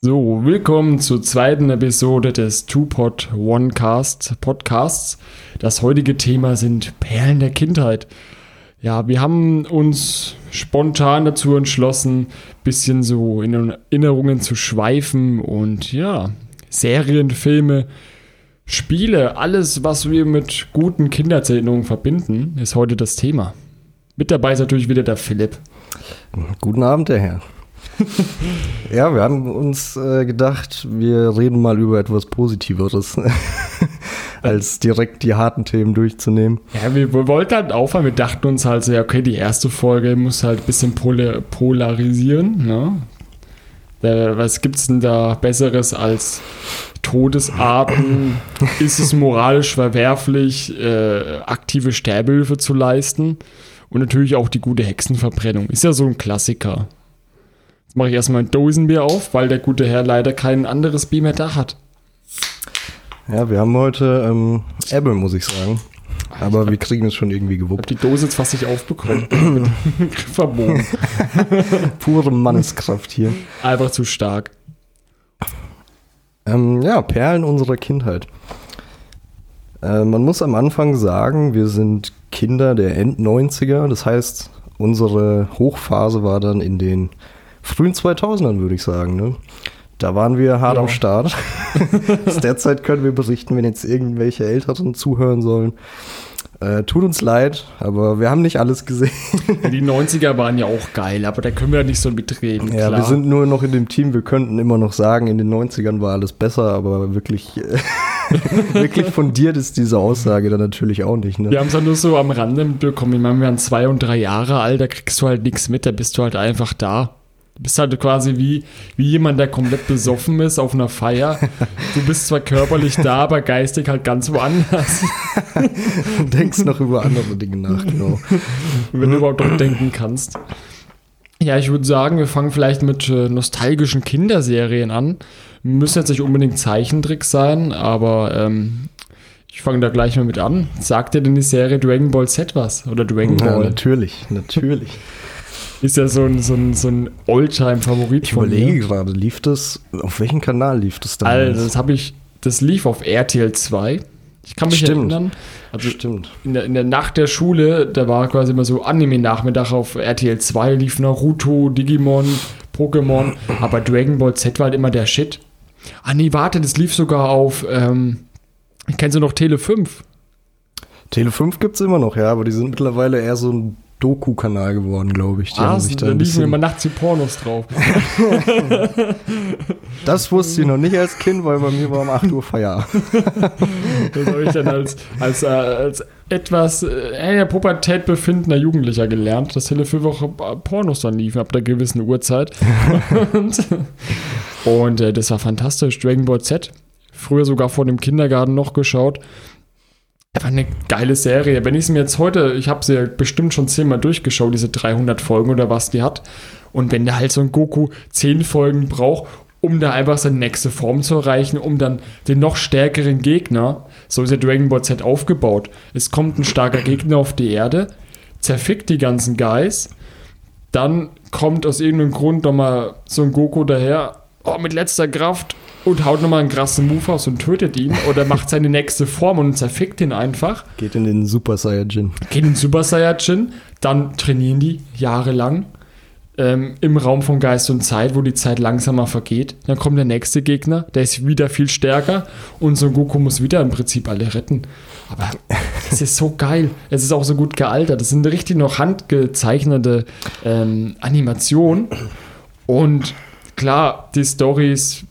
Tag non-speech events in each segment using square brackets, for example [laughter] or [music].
So, willkommen zur zweiten Episode des Two-Pod One-Cast Podcasts. Das heutige Thema sind Perlen der Kindheit. Ja, wir haben uns spontan dazu entschlossen, bisschen so in Erinnerungen zu schweifen und ja, Serien, Filme, Spiele, alles, was wir mit guten Kindheitserinnerungen verbinden, ist heute das Thema. Mit dabei ist natürlich wieder der Philipp. Guten Abend, der Herr. [laughs] ja, wir haben uns äh, gedacht, wir reden mal über etwas Positiveres, [laughs] als direkt die harten Themen durchzunehmen. Ja, wir, wir wollten halt aufhören. Wir dachten uns halt so, ja, okay, die erste Folge muss halt ein bisschen pol polarisieren. Ne? Was gibt's denn da Besseres als Todesarten? [laughs] Ist es moralisch verwerflich, äh, aktive Sterbehilfe zu leisten? Und natürlich auch die gute Hexenverbrennung. Ist ja so ein Klassiker. Mache ich erstmal ein Dosenbier auf, weil der gute Herr leider kein anderes Bier mehr da hat. Ja, wir haben heute ähm, Ebbe, muss ich sagen. Aber wir kriegen es schon irgendwie gewuppt. Ich die Dose jetzt fast nicht aufbekommen. [clears throat] [laughs] Verbogen. [laughs] Pure Manneskraft hier. Einfach zu stark. Ähm, ja, Perlen unserer Kindheit. Äh, man muss am Anfang sagen, wir sind Kinder der End-90er. Das heißt, unsere Hochphase war dann in den frühen 2000ern, würde ich sagen. Ne? Da waren wir hart ja. am Start. [laughs] Aus der Zeit können wir berichten, wenn jetzt irgendwelche Älteren zuhören sollen. Äh, tut uns leid, aber wir haben nicht alles gesehen. Die 90er waren ja auch geil, aber da können wir ja nicht so mitreden. Ja, klar. wir sind nur noch in dem Team, wir könnten immer noch sagen, in den 90ern war alles besser, aber wirklich, äh, [laughs] wirklich fundiert ist diese Aussage dann natürlich auch nicht. Ne? Wir haben es ja nur so am Rande mitbekommen. Ich meine, wir waren zwei und drei Jahre alt, da kriegst du halt nichts mit, da bist du halt einfach da. Du bist halt quasi wie, wie jemand, der komplett besoffen ist auf einer Feier. Du bist zwar körperlich da, aber geistig halt ganz woanders. Du [laughs] denkst noch über andere Dinge nach, genau. Wenn du überhaupt noch denken kannst. Ja, ich würde sagen, wir fangen vielleicht mit äh, nostalgischen Kinderserien an. Müssen jetzt nicht unbedingt Zeichentricks sein, aber ähm, ich fange da gleich mal mit an. Sagt dir denn die Serie Dragon Ball Z was? Oder Dragon Ball? Ja, natürlich, natürlich. Ist ja so ein, so ein, so ein Oldtime-Favorit Ich überlege gerade, lief das, auf welchem Kanal lief das damals? Also, das habe ich, das lief auf RTL 2. Ich kann mich Stimmt. erinnern. Also Stimmt. In der, in der Nacht der Schule, da war quasi immer so Anime-Nachmittag auf RTL 2, lief Naruto, Digimon, Pokémon, aber Dragon Ball Z war halt immer der Shit. Ah nee, warte, das lief sogar auf, ähm, kennst du noch Tele 5? Tele 5 gibt es immer noch, ja, aber die sind mittlerweile eher so ein Doku-Kanal geworden, glaube ich. Die ah, haben sich da, da liefen immer nachts die Pornos drauf. [laughs] das wusste ich noch nicht als Kind, weil bei mir war um 8 Uhr Feierabend. [laughs] das habe ich dann als, als, äh, als etwas äh, in der Pubertät befindender Jugendlicher gelernt, dass Tele 5 auch Pornos dann liefen ab einer gewissen Uhrzeit. [laughs] und, und äh, das war fantastisch. Dragon Ball Z. Früher sogar vor dem Kindergarten noch geschaut. Einfach eine geile Serie. Wenn ich es mir jetzt heute, ich habe sie ja bestimmt schon zehnmal durchgeschaut, diese 300 Folgen oder was die hat. Und wenn der halt so ein Goku zehn Folgen braucht, um da einfach seine nächste Form zu erreichen, um dann den noch stärkeren Gegner, so ist ja Dragon Ball Z aufgebaut. Es kommt ein starker Gegner auf die Erde, zerfickt die ganzen Guys, dann kommt aus irgendeinem Grund nochmal so ein Goku daher, oh, mit letzter Kraft und haut nochmal einen krassen Move aus und tötet ihn oder macht seine nächste Form und zerfickt ihn einfach. Geht in den Super Saiyajin. Geht in den Super Saiyajin, dann trainieren die jahrelang ähm, im Raum von Geist und Zeit, wo die Zeit langsamer vergeht. Dann kommt der nächste Gegner, der ist wieder viel stärker und Son Goku muss wieder im Prinzip alle retten. Aber es ist so geil. Es ist auch so gut gealtert. Das sind richtig noch handgezeichnete ähm, Animationen. Und klar, die Stories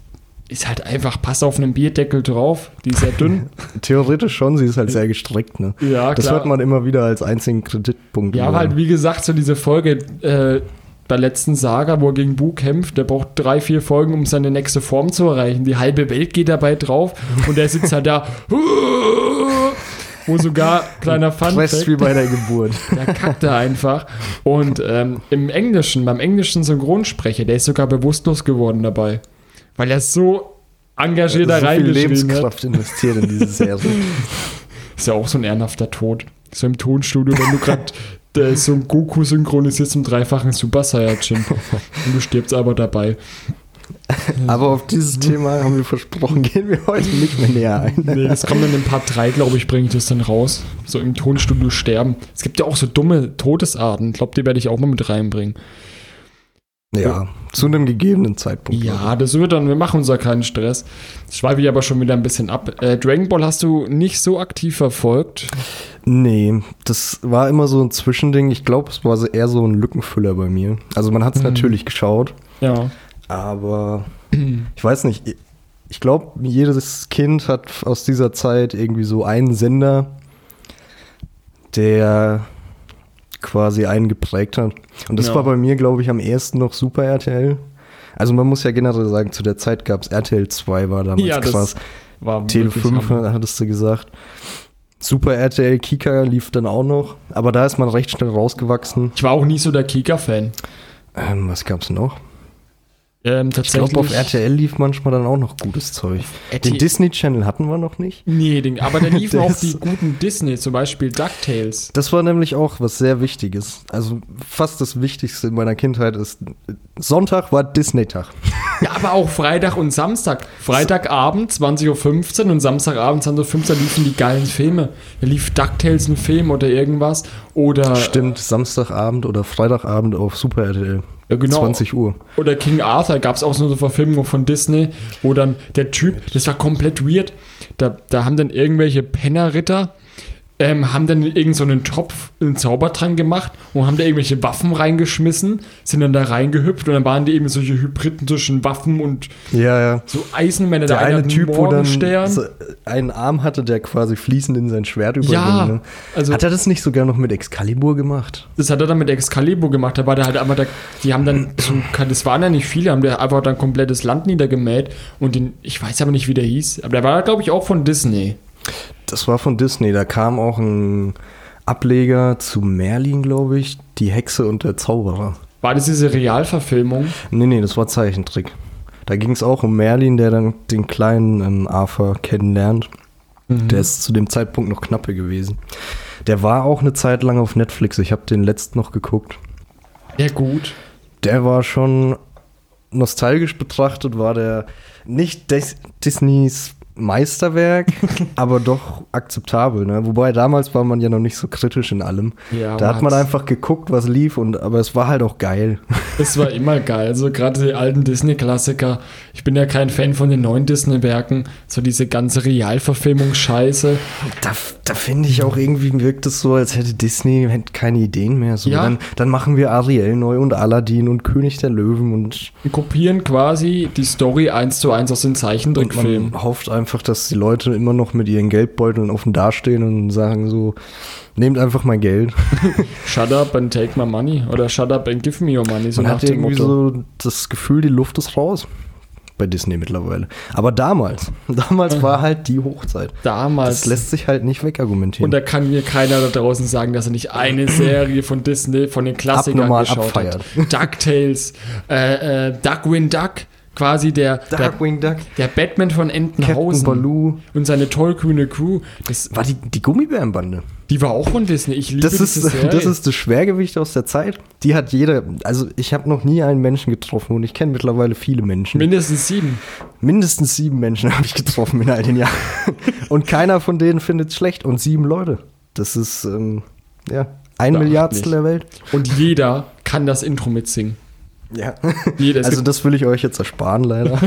ist halt einfach, passt auf einen Bierdeckel drauf. Die ist sehr dünn. [laughs] Theoretisch schon, sie ist halt sehr gestreckt. Ne? Ja, das hört man immer wieder als einzigen Kreditpunkt. Ja, aber halt, wie gesagt, so diese Folge äh, bei letzten Saga, wo er gegen Bu kämpft, der braucht drei, vier Folgen, um seine nächste Form zu erreichen. Die halbe Welt geht dabei drauf und er sitzt halt da. [laughs] wo sogar kleiner Fun Fact, wie bei der Geburt. Der kackt da einfach. Und ähm, im Englischen, beim englischen Synchronsprecher, der ist sogar bewusstlos geworden dabei. Weil er so engagiert da rein so viel Lebenskraft hat. investiert in diese Serie. [laughs] Ist ja auch so ein ehrenhafter Tod. So im Tonstudio, wenn du gerade so ein Goku synchronisierst im dreifachen Super Saiyajin. und du stirbst aber dabei. [laughs] Aber auf dieses Thema haben wir versprochen, gehen wir heute nicht mehr näher ein. Nee, das kommt dann in Part 3, glaube ich, bringe ich das dann raus. So im Tonstudio sterben. Es gibt ja auch so dumme Todesarten. Ich glaube, die werde ich auch mal mit reinbringen. Ja, zu einem gegebenen Zeitpunkt. Ja, das wird dann, wir machen uns da keinen Stress. Das schweife ich aber schon wieder ein bisschen ab. Äh, Dragon Ball hast du nicht so aktiv verfolgt. Nee, das war immer so ein Zwischending. Ich glaube, es war so eher so ein Lückenfüller bei mir. Also man hat es Mhm. natürlich geschaut, Ja. aber ich weiß nicht. Ich glaube, jedes Kind hat aus dieser Zeit irgendwie so einen Sender, der quasi einen geprägt hat. Und das Ja. war bei mir, glaube ich, am ehesten noch Super RTL. Also man muss ja generell sagen, zu der Zeit gab es RTL 2, war damals Ja, das krass. War Tele wirklich 5 Hammer. hattest du gesagt. Super RTL Kika lief dann auch noch, aber da ist man recht schnell rausgewachsen. Ich war auch nie so der Kika-Fan. Ähm, was gab's noch? Ähm, Ich glaube, auf RTL lief manchmal dann auch noch gutes Zeug. RTL Den Disney Channel hatten wir noch nicht. Nee, den, aber da liefen [laughs] auch die guten Disney, zum Beispiel DuckTales. Das war nämlich auch was sehr Wichtiges. Also fast das Wichtigste in meiner Kindheit ist, Sonntag war Disney-Tag. [laughs] Ja, aber auch Freitag und Samstag. Freitagabend 20.15 Uhr und Samstagabend 20.15 Uhr liefen die geilen Filme. Da lief DuckTales ein Film oder irgendwas. Oder, Stimmt, Samstagabend oder Freitagabend auf Super RTL. Ja, genau. 20 Uhr. Oder King Arthur gab es auch so eine Verfilmung von Disney, wo dann der Typ, das war komplett weird, da, da haben dann irgendwelche Pennerritter, ähm, haben dann in irgendeinen so einen Topf einen Zaubertrank gemacht und haben da irgendwelche Waffen reingeschmissen, sind dann da reingehüpft und dann waren die eben solche Hybriden zwischen Waffen und Ja, ja. so Eisenmänner. Der eine hat einen Typ, wo dann so einen Arm hatte, der quasi fließend in sein Schwert Ja, überging. ne? also- Hat er das nicht sogar noch mit Excalibur gemacht? Das hat er dann mit Excalibur gemacht. Da war der halt einfach, der, die haben dann, [clears throat] das waren ja nicht viele, haben der einfach dann komplettes Land niedergemäht und den, ich weiß aber nicht, wie der hieß, aber der war, glaube ich, auch von Disney. Das war von Disney. Da kam auch ein Ableger zu Merlin, glaube ich. Die Hexe und der Zauberer. War das diese Realverfilmung? Nee, nee, das war Zeichentrick. Da ging es auch um Merlin, der dann den kleinen ähm, Arthur kennenlernt. Der ist zu dem Zeitpunkt noch knappe gewesen. Der war auch eine Zeit lang auf Netflix. Ich habe den letzten noch geguckt. Ja, gut. Der war schon nostalgisch betrachtet, war der nicht Dis Disneys Meisterwerk, [laughs] aber doch akzeptabel. Ne? Wobei damals war man ja noch nicht so kritisch in allem. Ja, da hat man einfach geguckt, was lief, und aber es war halt auch geil. Es war [laughs] immer geil. Also gerade die alten Disney-Klassiker. Ich bin ja kein Fan von den neuen Disney-Werken. So diese ganze Realverfilmung-Scheiße. Da, da finde ich auch irgendwie wirkt es so, als hätte Disney keine Ideen mehr. So, Ja. dann, dann machen wir Ariel neu und Aladdin und König der Löwen und Und kopieren quasi die Story eins zu eins aus den Und Zeichentrickfilmen. man hofft einfach, dass die Leute immer noch mit ihren Geldbeuteln offen dastehen und sagen so, nehmt einfach mein Geld. [laughs] Shut up and take my money. Oder shut up and give me your money. So Man nach hat dem irgendwie Motto. so das Gefühl, die Luft ist raus. Bei Disney mittlerweile. Aber damals, [laughs] damals war halt die Hochzeit. Damals. Das lässt sich halt nicht wegargumentieren. Und da kann mir keiner da draußen sagen, dass er nicht eine [clears throat] Serie von Disney, von den Klassikern Abnormal geschaut abfeiert. hat. DuckTales, äh, äh, Duckwin Duck, quasi der, der, Darkwing Duck, der Batman von Captain Entenhausen Baloo. und seine tollkühne Crew. Das, War die, die Gummibärenbande. die war auch von Disney. Ich liebe Das ist, Serie. das ist das Schwergewicht aus der Zeit. Die hat jeder, also ich habe noch nie einen Menschen getroffen und ich kenne mittlerweile viele Menschen. mindestens sieben. Mindestens sieben Menschen [laughs] habe ich getroffen in all den Jahren. Und keiner von denen findet es schlecht. Und sieben Leute. Das ist, ähm, ja, ein. Milliardstel der Welt. Und jeder kann das Intro mitsingen. Ja. [laughs] Es Also das will ich euch jetzt ersparen, leider. [laughs]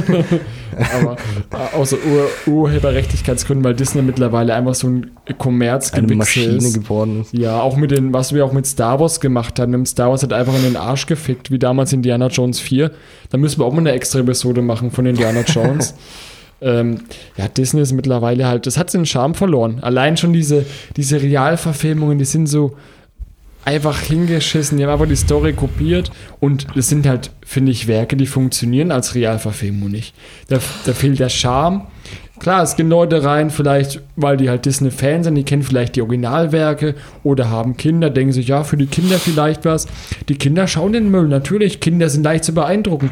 aber äh, außer Ur Urheberrechtlichkeitsgründen, weil Disney mittlerweile einfach so ein Kommerz Eine Maschine ist. geworden ist. Ja, auch mit den, was wir auch mit Star Wars gemacht haben. Haben Star Wars hat einfach in den Arsch gefickt, wie damals Indiana Jones 4. Da müssen wir auch mal eine extra Episode machen von Indiana Jones. [laughs] ähm, ja, Disney ist mittlerweile halt, das hat seinen Charme verloren. Allein schon diese, diese Realverfilmungen, die sind so einfach hingeschissen, die haben einfach die Story kopiert und das sind halt, finde ich, Werke, die funktionieren als Realverfilmung nicht. Da, da fehlt der Charme. Klar, es gehen Leute rein, vielleicht, weil die halt Disney-Fans sind, die kennen vielleicht die Originalwerke oder haben Kinder, denken sich, ja, für die Kinder vielleicht was. Die Kinder schauen den Müll, natürlich, Kinder sind leicht zu beeindrucken.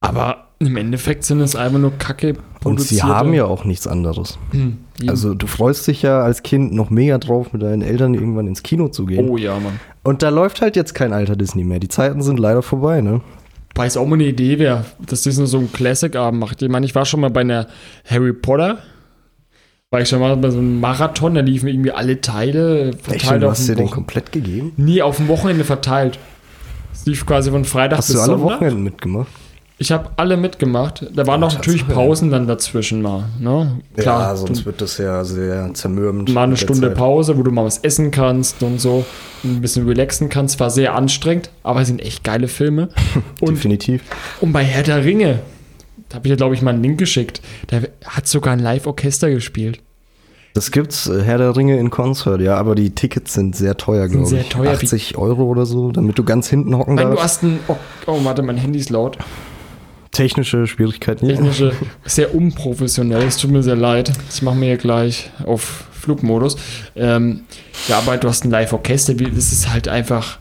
Aber im Endeffekt sind es einfach nur Kacke. Und sie haben ja auch nichts anderes. Hm. Also du freust dich ja als Kind noch mega drauf, mit deinen Eltern irgendwann ins Kino zu gehen. oh ja, Mann. Und da läuft halt jetzt kein alter Disney mehr. Die Zeiten sind leider vorbei, ne? Weil es auch mal eine Idee wäre, dass Disney so einen Classic-Abend macht. Ich meine, ich war schon mal bei einer Harry Potter. War ich schon mal bei so einem Marathon, da liefen irgendwie alle Teile Echt, verteilt du auf hast dir den komplett gegeben? Nie auf dem Wochenende verteilt. Es lief quasi von Freitag Hast bis du alle Sonntag. Wochenenden mitgemacht? Ich habe alle mitgemacht. Da waren noch natürlich Pausen dann dazwischen mal. Ne? Klar, ja, sonst wird das ja sehr zermürbend. mal eine Stunde Zeit. Pause, wo du mal was essen kannst und so ein bisschen relaxen kannst. War sehr anstrengend, aber es sind echt geile Filme. [laughs] Und, Definitiv. und bei Herr der Ringe, da habe ich ja, glaube ich, mal einen Link geschickt. Der hat sogar ein Live-Orchester gespielt. Das gibt's, äh, Herr der Ringe in Konzert, ja, aber die Tickets sind sehr teuer, glaube sehr ich. teuer. 80 Euro oder so, damit du ganz hinten hocken Nein, du hast ein. Oh, oh, warte, mein Handy ist laut. Technische Schwierigkeiten. Ja. Technische, [laughs] sehr unprofessionell. Es tut mir sehr leid. Ich mache mir hier gleich auf Flugmodus. Ähm, ja, aber du hast ein Live-Orchester. Das ist halt einfach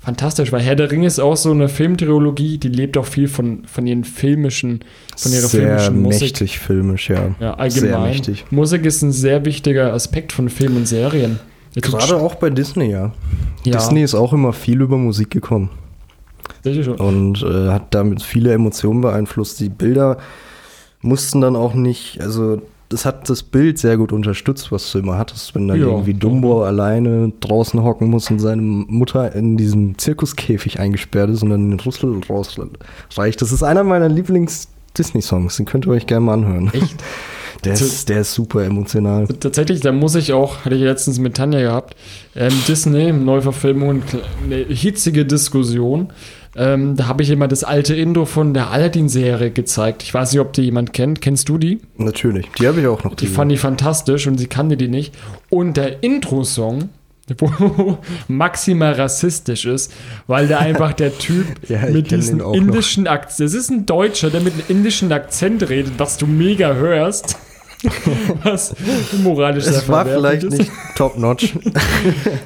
fantastisch, weil Herr der Ringe ist auch so eine Filmtrilogie, die lebt auch viel von, von ihren filmischen, von ihrer sehr filmischen Musik. mächtig filmisch, ja. Ja, Sehr allgemein. mächtig. Musik ist ein sehr wichtiger Aspekt von Film und Serien. Der tut Gerade auch bei Disney, ja. Ja. Disney ist auch immer viel über Musik gekommen. Und äh, hat damit viele Emotionen beeinflusst. Die Bilder mussten dann auch nicht, also das hat das Bild sehr gut unterstützt, was du immer hattest, wenn dann Ja. irgendwie Dumbo alleine draußen hocken muss und seine Mutter in diesem Zirkuskäfig eingesperrt ist und dann den Rüssel rausreicht. Das ist einer meiner Lieblings-Disney-Songs, den könnt ihr euch gerne mal anhören. Echt? [laughs] Der ist, der ist super emotional. Tatsächlich, da muss ich auch, hatte ich letztens mit Tanja gehabt, ähm, Disney, Neuverfilmung, eine hitzige Diskussion. Ähm, da habe ich immer das alte Intro von der Aladdin-Serie gezeigt. Ich weiß nicht, ob die jemand kennt. Kennst du die? Natürlich, die habe ich auch noch. Die fand ich fantastisch und sie kannte die nicht. Und der Intro-Song, [laughs] wo maximal rassistisch ist, weil der einfach der Typ [laughs] Ja, mit diesem indischen Akzent, das ist ein Deutscher, der mit einem indischen Akzent redet, was du mega hörst. [laughs] was moralisch es war vielleicht ist. nicht top-notch.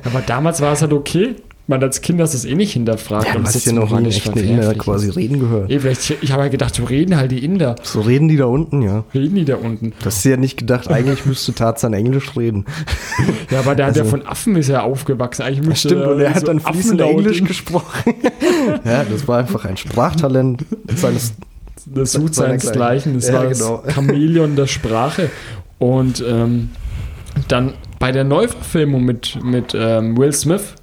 Aber damals war es halt okay. Man als Kind hast du es eh nicht hinterfragt. Ja, es hast ja noch nie moralisch echt eine Inder quasi ist. reden gehört. Eh, vielleicht, ich habe ja gedacht, so reden halt die Inder. So reden die da unten, ja. Reden die da unten. Du hast dir ja nicht gedacht, eigentlich müsste Tarzan Englisch reden. Ja, aber der hat ja Also- von Affen ist er aufgewachsen. Eigentlich müsste Stimmt, und er hat so dann fließend Englisch gesprochen. [laughs] ja, das war einfach ein Sprachtalent seines. Das Seiner seinesgleichen. Das Ja, war genau. das Chamäleon der Sprache. Und ähm, dann bei der Neuverfilmung mit, mit ähm, Will Smith,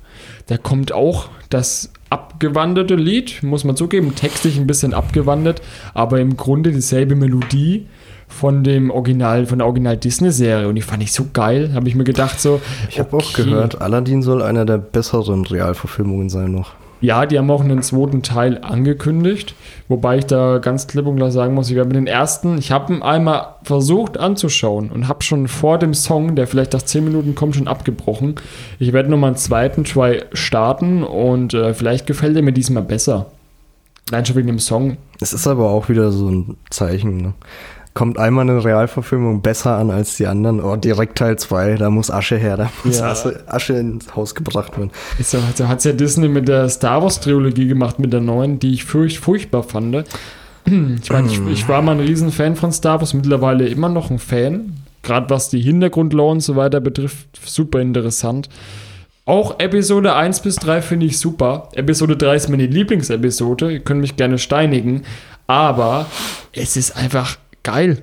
da kommt auch das abgewanderte Lied, muss man zugeben, textlich ein bisschen abgewandert, aber im Grunde dieselbe Melodie von dem Original, von der Original Disney-Serie. Und die fand ich so geil, habe ich mir gedacht so. Ich habe auch okay. gehört, Aladdin soll einer der besseren Realverfilmungen sein noch. Ja, die haben auch einen zweiten Teil angekündigt, wobei ich da ganz klipp und klar sagen muss, ich mit den ersten, ich habe ihn einmal versucht anzuschauen und habe schon vor dem Song, der vielleicht nach 10 Minuten kommt, schon abgebrochen. Ich werde nochmal einen zweiten Try starten und äh, vielleicht gefällt er mir diesmal besser. Nein, schon wegen dem Song. Es ist aber auch wieder so ein Zeichen. Ne? Kommt einmal eine Realverfilmung besser an als die anderen. Oh, direkt Teil 2, da muss Asche her, da muss Ja. Asche, Asche ins Haus gebracht werden. Ist ja, hat es ja Disney mit der Star Wars Trilogie gemacht, mit der neuen, die ich furcht, furchtbar fand. Ich, meine, ich, ich war mal ein Riesenfan von Star Wars, mittlerweile immer noch ein Fan. Gerade was die Hintergrundlore und so weiter betrifft, super interessant. Auch Episode 1 bis 3 finde ich super. Episode 3 ist meine Lieblingsepisode. Ihr könnt mich gerne steinigen. Aber es ist einfach geil.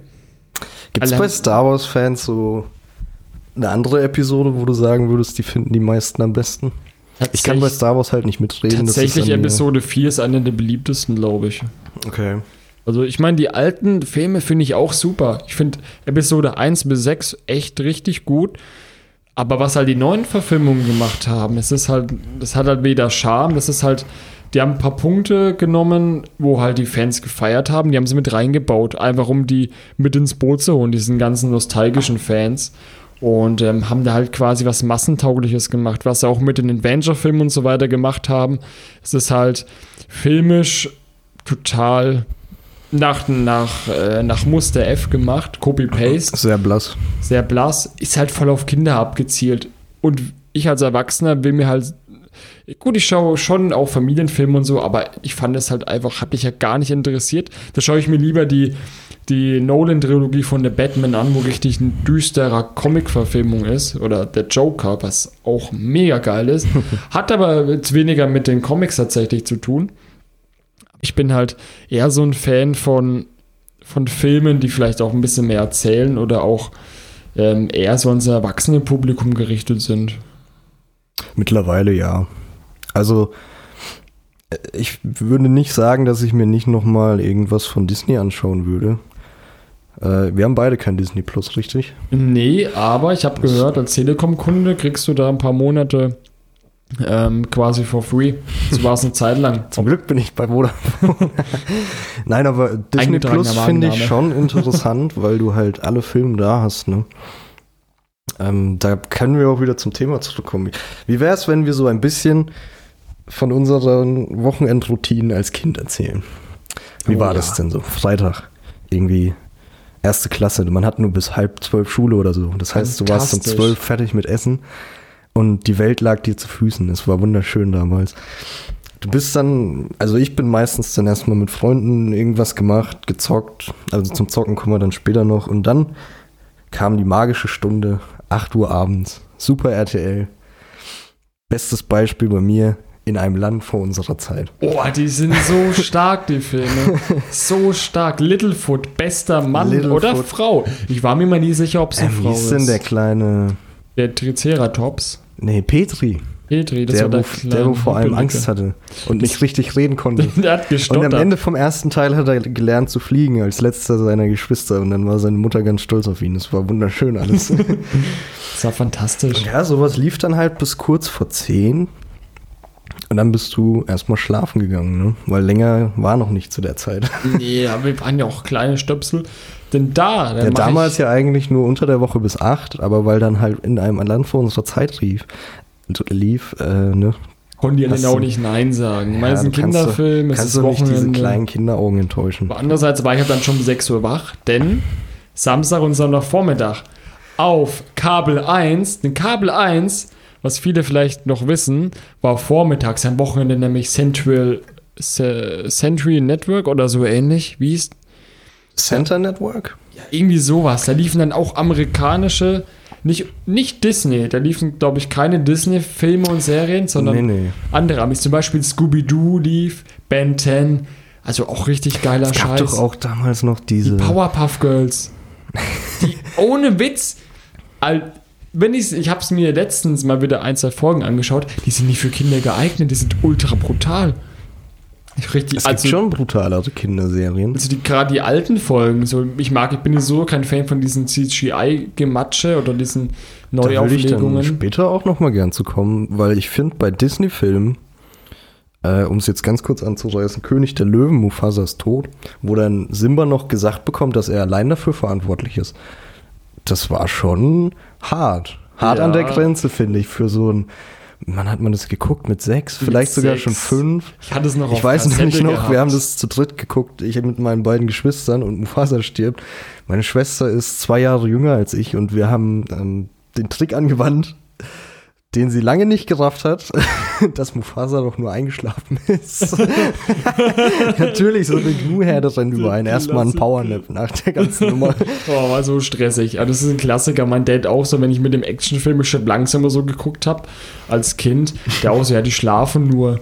Gibt es bei Star Wars-Fans so eine andere Episode, wo du sagen würdest, die finden die meisten am besten? Ich kann bei Star Wars halt nicht mitreden. ist Tatsächlich mir- Episode 4 ist eine der beliebtesten, glaube ich. Okay. Also ich meine, die alten Filme finde ich auch super. Ich finde Episode 1 bis 6 echt richtig gut. Aber was halt die neuen Verfilmungen gemacht haben, es ist halt, das hat halt weder Charme, das ist halt, die haben ein paar Punkte genommen, wo halt die Fans gefeiert haben, die haben sie mit reingebaut, einfach um die mit ins Boot zu holen, diesen ganzen nostalgischen Fans. Und ähm, haben da halt quasi was Massentaugliches gemacht, was sie auch mit den Adventure-Filmen und so weiter gemacht haben. Es ist halt filmisch total nach, nach, äh, nach Muster F gemacht, Copy-Paste, Sehr blass. sehr blass, ist halt voll auf Kinder abgezielt. Und ich als Erwachsener will mir halt, gut, ich schaue schon auch Familienfilme und so, aber ich fand es halt einfach, hat mich ja gar nicht interessiert. Da schaue ich mir lieber die, die Nolan-Trilogie von The Batman an, wo richtig ein düsterer Comic-Verfilmung ist, oder der Joker, was auch mega geil ist. [laughs] Hat aber jetzt weniger mit den Comics tatsächlich zu tun. ich bin halt eher so ein Fan von, von Filmen, die vielleicht auch ein bisschen mehr erzählen oder auch ähm, eher so ans Erwachsenenpublikum gerichtet sind. Mittlerweile ja. Also äh, ich würde nicht sagen, dass ich mir nicht nochmal irgendwas von Disney anschauen würde. Äh, wir haben beide kein Disney Plus, richtig? Nee, aber ich habe gehört, als Telekom-Kunde kriegst du da ein paar Monate ähm, quasi for free. So war es eine Zeit lang. [laughs] Zum Glück bin ich bei Vodafone. [laughs] Nein, aber Disney Plus finde ich schon [laughs] interessant, weil du halt alle Filme da hast. Ne? Ähm, da können wir auch wieder zum Thema zurückkommen. Wie wäre es, wenn wir so ein bisschen von unseren Wochenendroutinen als Kind erzählen? Wie oh, war ja. das denn so? Freitag irgendwie erste Klasse. Man hat nur bis halb zwölf Schule oder so. Das heißt, du warst um zwölf fertig mit Essen und die Welt lag dir zu Füßen. Es war wunderschön damals. Du bist dann, also ich bin meistens dann erstmal mit Freunden irgendwas gemacht, gezockt. Also zum Zocken kommen wir dann später noch. Und dann kam die magische Stunde, 8 Uhr abends, Super RTL. Bestes Beispiel bei mir, in einem Land vor unserer Zeit. Oh, die sind so [laughs] stark, die Filme. So stark. Littlefoot, bester Mann Littlefoot. oder Frau. Ich war mir mal nie sicher, ob es eine äh, Frau ist. Wie ist denn der kleine... Der Triceratops. Nee, Petri. Petri, das der, war der, wo, der, wo vor allem Angst hatte und nicht richtig reden konnte. [laughs] der hat gestottert. Und am Ende vom ersten Teil hat er gelernt zu fliegen als letzter seiner Geschwister und dann war seine Mutter ganz stolz auf ihn. Das war wunderschön alles. [laughs] das war fantastisch. Ja, sowas lief dann halt bis kurz vor zehn. Und dann bist du erstmal schlafen gegangen, ne? Weil länger war noch nicht zu der Zeit. [laughs] Nee, aber wir waren ja auch kleine Stöpsel. Denn da. Ja, damals ja eigentlich nur unter der Woche bis acht, aber weil dann halt in einem Land vor unserer Zeit rief, lief, äh, ne? Konnte ja genau nicht Nein sagen. Ja, Meist ein Kinderfilm, es ist du nicht diese kleinen Kinderaugen enttäuschen. Aber andererseits war ich dann schon um 6 Uhr wach, denn Samstag und Sonntagvormittag auf Kabel 1, denn Kabel 1 was viele vielleicht noch wissen, war vormittags am Wochenende nämlich Central Century Network oder so ähnlich. Wie ist Center Network? Ja, irgendwie sowas. Da liefen dann auch amerikanische, nicht, nicht Disney, da liefen, glaube ich, keine Disney-Filme und Serien, sondern nee, nee. andere Amis. Zum Beispiel Scooby-Doo lief, Ben 10. Also auch richtig geiler es gab Scheiß. doch auch damals noch diese. Die Powerpuff Girls. [laughs] Die ohne Witz wenn ich ich habe es mir letztens mal wieder ein, zwei Folgen angeschaut, die sind nicht für Kinder geeignet, die sind ultra brutal. Richtig, es gibt also, schon brutalere Kinderserien. Also die, gerade die alten Folgen, so ich mag, ich bin so kein Fan von diesen CGI-Gematsche oder diesen Neuauflegungen. Da ich dann später auch noch mal gern zu kommen, weil ich finde bei Disney-Filmen, äh, um es jetzt ganz kurz anzureißen, König der Löwen, Mufasa ist tot, wo dann Simba noch gesagt bekommt, dass er allein dafür verantwortlich ist das war schon hart. Hart ja. an der Grenze, finde ich, für so ein. Wann hat man das geguckt? Mit sechs? Mit vielleicht sogar schon fünf? Ich hatte es noch Ich weiß Kassette nicht noch, gehabt. wir haben das zu dritt geguckt. Ich mit meinen beiden Geschwistern und Mufasa stirbt. Meine Schwester ist zwei Jahre jünger als ich und wir haben ähm, den Trick angewandt, den sie lange nicht gerafft hat, [laughs] dass Mufasa doch nur eingeschlafen ist. [laughs] Natürlich, so eine Gnu-Herde rennt über einen. Erstmal ein Powernap nach der ganzen Nummer. [laughs] oh, war so stressig. Aber das ist ein Klassiker. Mein Dad auch so, wenn ich mit dem Actionfilm schon langsamer so geguckt habe, als Kind, der auch so, ja, die schlafen nur.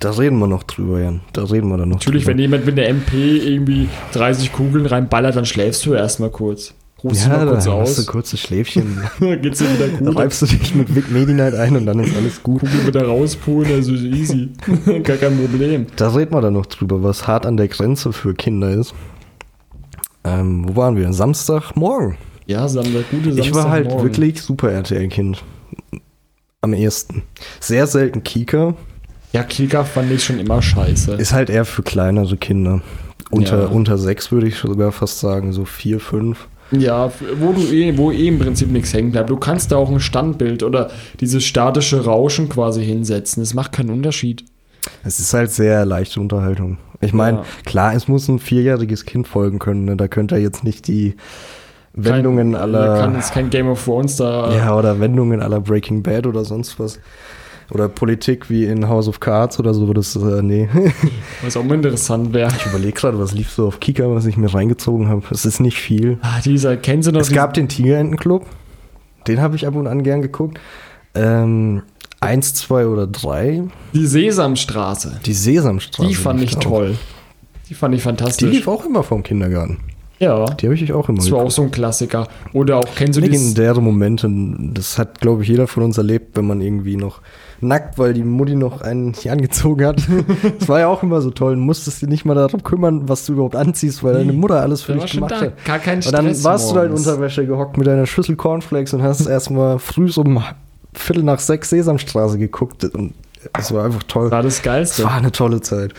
Da reden wir noch drüber, Jan. Da reden wir dann noch Natürlich, drüber. wenn jemand mit der MP irgendwie 30 Kugeln reinballert, dann schläfst du erstmal kurz. Rufst ja, du mal kurz aus. Hast du kurze Schläfchen. [laughs] Geht's dir wieder gut. Reibst du dich mit Vic Medi-Night ein und dann ist alles gut. Kugel wieder rauspulen, also easy. [laughs] Gar kein Problem. Da reden wir dann noch drüber, was hart an der Grenze für Kinder ist. Ähm, wo waren wir? Samstagmorgen. Ja, Samstag, gute Samstagmorgen. Ich war halt wirklich super RTL-Kind. Am ersten. Sehr selten Kika. Ja, Kika fand ich schon immer scheiße. Ist halt eher für kleinere Kinder. Unter, ja. unter sechs würde ich sogar fast sagen, so vier, fünf. Ja, wo du eh, wo eh im Prinzip nichts hängen bleibt. Du kannst da auch ein Standbild oder dieses statische Rauschen quasi hinsetzen. Es macht keinen Unterschied. Es ist halt sehr leichte Unterhaltung. Ich meine, ja. klar, es muss ein vierjähriges Kind folgen können. Ne? Da könnte er jetzt nicht die Wendungen aller. Kann es kein Game of Thrones da. Ja, oder Wendungen aller Breaking Bad oder sonst was. Oder Politik wie in House of Cards oder so, das, äh, nee. [laughs] Was auch mal interessant wäre. Ich überlege gerade, was lief so auf Kika, was ich mir reingezogen habe. Es ist nicht viel. Ah, dieser, kennen Sie noch? Es gab den Tigerentenclub. Den habe ich ab und an gern geguckt. Ähm, eins, zwei oder drei. Die Sesamstraße. Die Sesamstraße. Die fand ich toll. Die fand ich Die fantastisch. lief auch immer vom Kindergarten. ja, Die habe ich auch immer das war auch geguckt. so ein Klassiker. Oder auch, kennst du Legendäre Momente, das hat, glaube ich, jeder von uns erlebt, wenn man irgendwie noch nackt, weil die Mutti noch einen nicht angezogen hat. [laughs] Das war ja auch immer so toll. Du musstest dich nicht mal darum kümmern, was du überhaupt anziehst, weil deine Mutter alles für dich gemacht da. hat. Gar kein Und Stress dann warst du da in. Unterwäsche gehockt mit deiner Schüssel Cornflakes und hast erstmal früh um Viertel nach sechs Sesamstraße geguckt. Und es war einfach toll. War das Geilste. war eine tolle Zeit.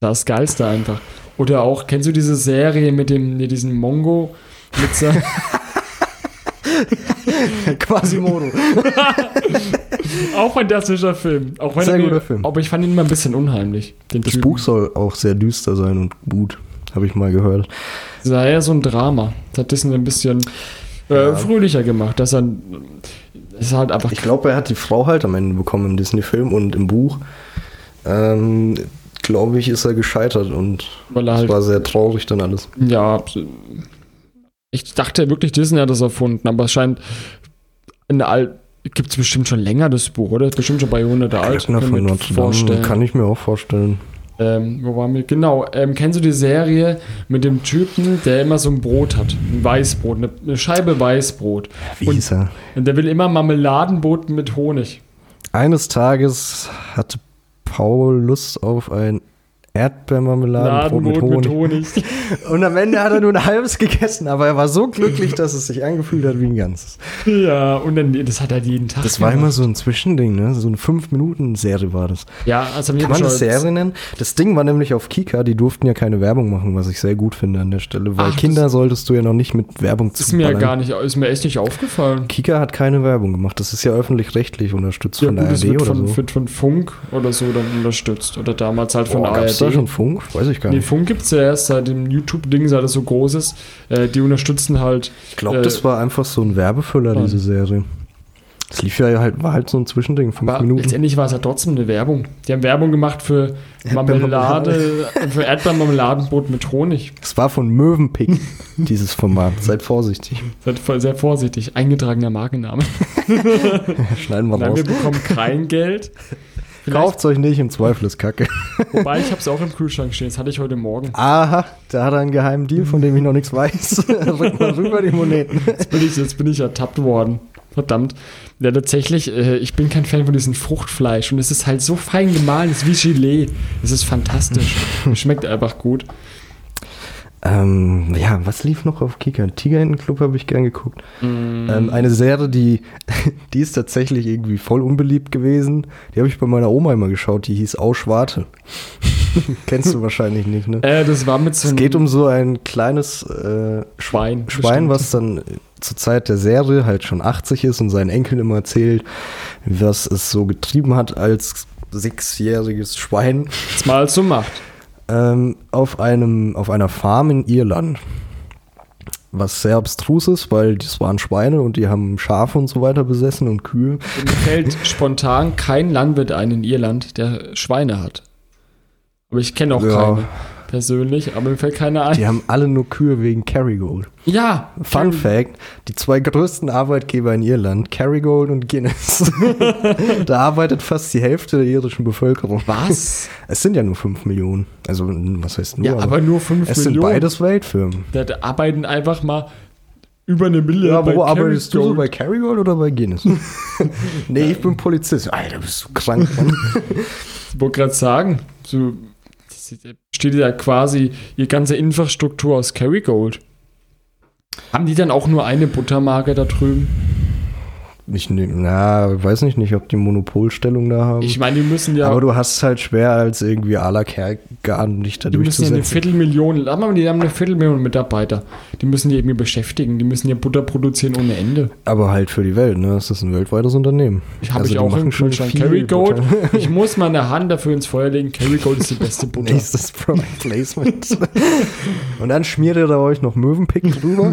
Das Geilste einfach. Oder auch, kennst du diese Serie mit dem, mit diesem Mongo? Mit [laughs] [laughs] Quasimodo. [laughs] auch fantastischer Film. Auch wenn Sehr er guter Film. Aber ich fand ihn immer ein bisschen unheimlich. Das Typen. Buch soll auch sehr düster sein und gut. Habe ich mal gehört. Das war eher so ein Drama. Das hat Disney ein bisschen äh, Ja. fröhlicher gemacht. Dass er, es ist halt einfach Ich glaube, er hat die Frau halt am Ende bekommen im Disney-Film und im Buch. Ähm, glaube ich, ist er gescheitert und es halt, war sehr traurig dann alles. ja, ich dachte wirklich, Disney hat das erfunden, aber es scheint in der Al gibt es bestimmt schon länger das Buch, oder? Bestimmt schon bei Jahrhunderte alt. Glöckner Kann vorstellen. kann ich mir auch vorstellen. Ähm, wo waren wir? Genau. Ähm, kennst du die Serie mit dem Typen, der immer so ein Brot hat? Ein Weißbrot, eine, eine Scheibe Weißbrot. Wie Und- er? Und der will immer Marmeladenbrot mit Honig. Eines Tages hatte Paul Lust auf ein Erdbeermarmeladenbrot mit Honig. mit Honig. [laughs] Und am Ende hat er nur ein halbes gegessen, aber er war so glücklich, dass es sich angefühlt hat wie ein ganzes. ja, und dann, das hat er jeden Tag Das war gemacht. immer so ein Zwischending, ne? So eine 5-Minuten-Serie war das. Ja, also Kann man das Serie nennen? Das Ding war nämlich auf Kika, die durften ja keine Werbung machen, was ich sehr gut finde an der Stelle, weil Ach, Kinder solltest du ja noch nicht mit Werbung Das ist mir ja gar nicht, ist mir echt nicht aufgefallen. Kika hat keine Werbung gemacht, das ist ja öffentlich-rechtlich unterstützt Ja, von gut, der ARD oder von, so. wird von Funk oder so dann unterstützt. Oder damals halt von gab's ARD. Da schon Funk? Weiß ich gar Nee, nicht. Funk gibt es ja erst seit dem YouTube-Ding, seit es so groß ist. Äh, die unterstützen halt. Ich glaube, äh, das war einfach so ein Werbefüller, Wann? diese Serie. Es lief ja halt, war halt so ein Zwischending, fünf Aber Minuten. letztendlich war es ja trotzdem eine Werbung. Die haben Werbung gemacht für. Marmelade, für Erdbeermarmeladenbrot mit Honig. Es war von Möwenpick, [laughs] dieses Format. Seid vorsichtig. Seid sehr vorsichtig. Eingetragener Markenname. [laughs] Schneiden wir Nein, raus. wir bekommen kein Geld. Kauft euch nicht, im Zweifel ist Kacke. wobei ich habe es auch im Kühlschrank stehen. Das hatte ich heute Morgen. Aha, da hat er einen geheimen Deal, von dem ich noch nichts weiß. [laughs] Rück mal rüber die Moneten. Jetzt bin ich, jetzt bin ich ertappt worden. Verdammt. Ja, tatsächlich, äh, ich bin kein Fan von diesem Fruchtfleisch und es ist halt so fein gemahlen, es ist wie Gelee. Es ist fantastisch. Es schmeckt einfach gut. Ähm, ja, was lief noch auf Kika? Tigerentenclub habe ich gern geguckt. Mm. Ähm, eine Serie, die, [laughs] die ist tatsächlich irgendwie voll unbeliebt gewesen. Die habe ich bei meiner Oma immer geschaut. Die hieß Auschwarte. [laughs] Kennst du wahrscheinlich nicht, ne? Äh, das war mit so Es geht um so ein kleines äh, Schwein. Schwein, bestimmt. was dann zur Zeit der Serie halt schon 80 ist und seinen Enkeln immer erzählt, was es so getrieben hat als sechsjähriges Schwein jetzt mal so macht. Ähm, auf, einem, auf einer Farm in Irland. Was sehr abstrus ist, weil das waren Schweine und die haben Schafe und so weiter besessen und Kühe. Und Mir fällt spontan kein Landwirt ein in Irland, der Schweine hat. Aber ich kenne auch Ja. keine persönlich, aber mir fällt keiner ein. Die haben alle nur Kühe wegen Kerrygold. Ja, Fun Fact: Die zwei größten Arbeitgeber in Irland, Kerrygold und Guinness. [laughs] da arbeitet fast die Hälfte der irischen Bevölkerung. Was? Es sind ja nur 5 Millionen. Also, was heißt nur? Ja, aber nur 5 es sind Millionen. beides Weltfirmen. Da, da arbeiten einfach mal über eine Million. Ja, wo arbeitest du so? Bei Kerrygold oder bei Guinness? [laughs] nee, ich bin Polizist. Alter, bist du krank, Mann. Ich wollte gerade sagen, so das steht ja quasi die ganze Infrastruktur aus Kerrygold. Haben die dann auch nur eine Buttermarke da drüben? Ich na, weiß nicht, nicht, ob die Monopolstellung da haben. Ich meine, die müssen ja, aber du hast halt schwer als irgendwie à la Kergan dich da die müssen ja eine. Viertelmillion, mal, die haben eine Viertelmillion Mitarbeiter. Die müssen die irgendwie beschäftigen, die müssen ja Butter produzieren ohne Ende. aber halt für die Welt, ne? Das ist ein weltweites Unternehmen. Ich habe Also ich auch machen schon Kerrygold. Ich muss meine Hand dafür ins Feuer legen. Kerrygold ist die beste [laughs] Butter. Nächstes Product Placement. [laughs] Und dann schmiert ihr da euch noch Möwenpick drüber.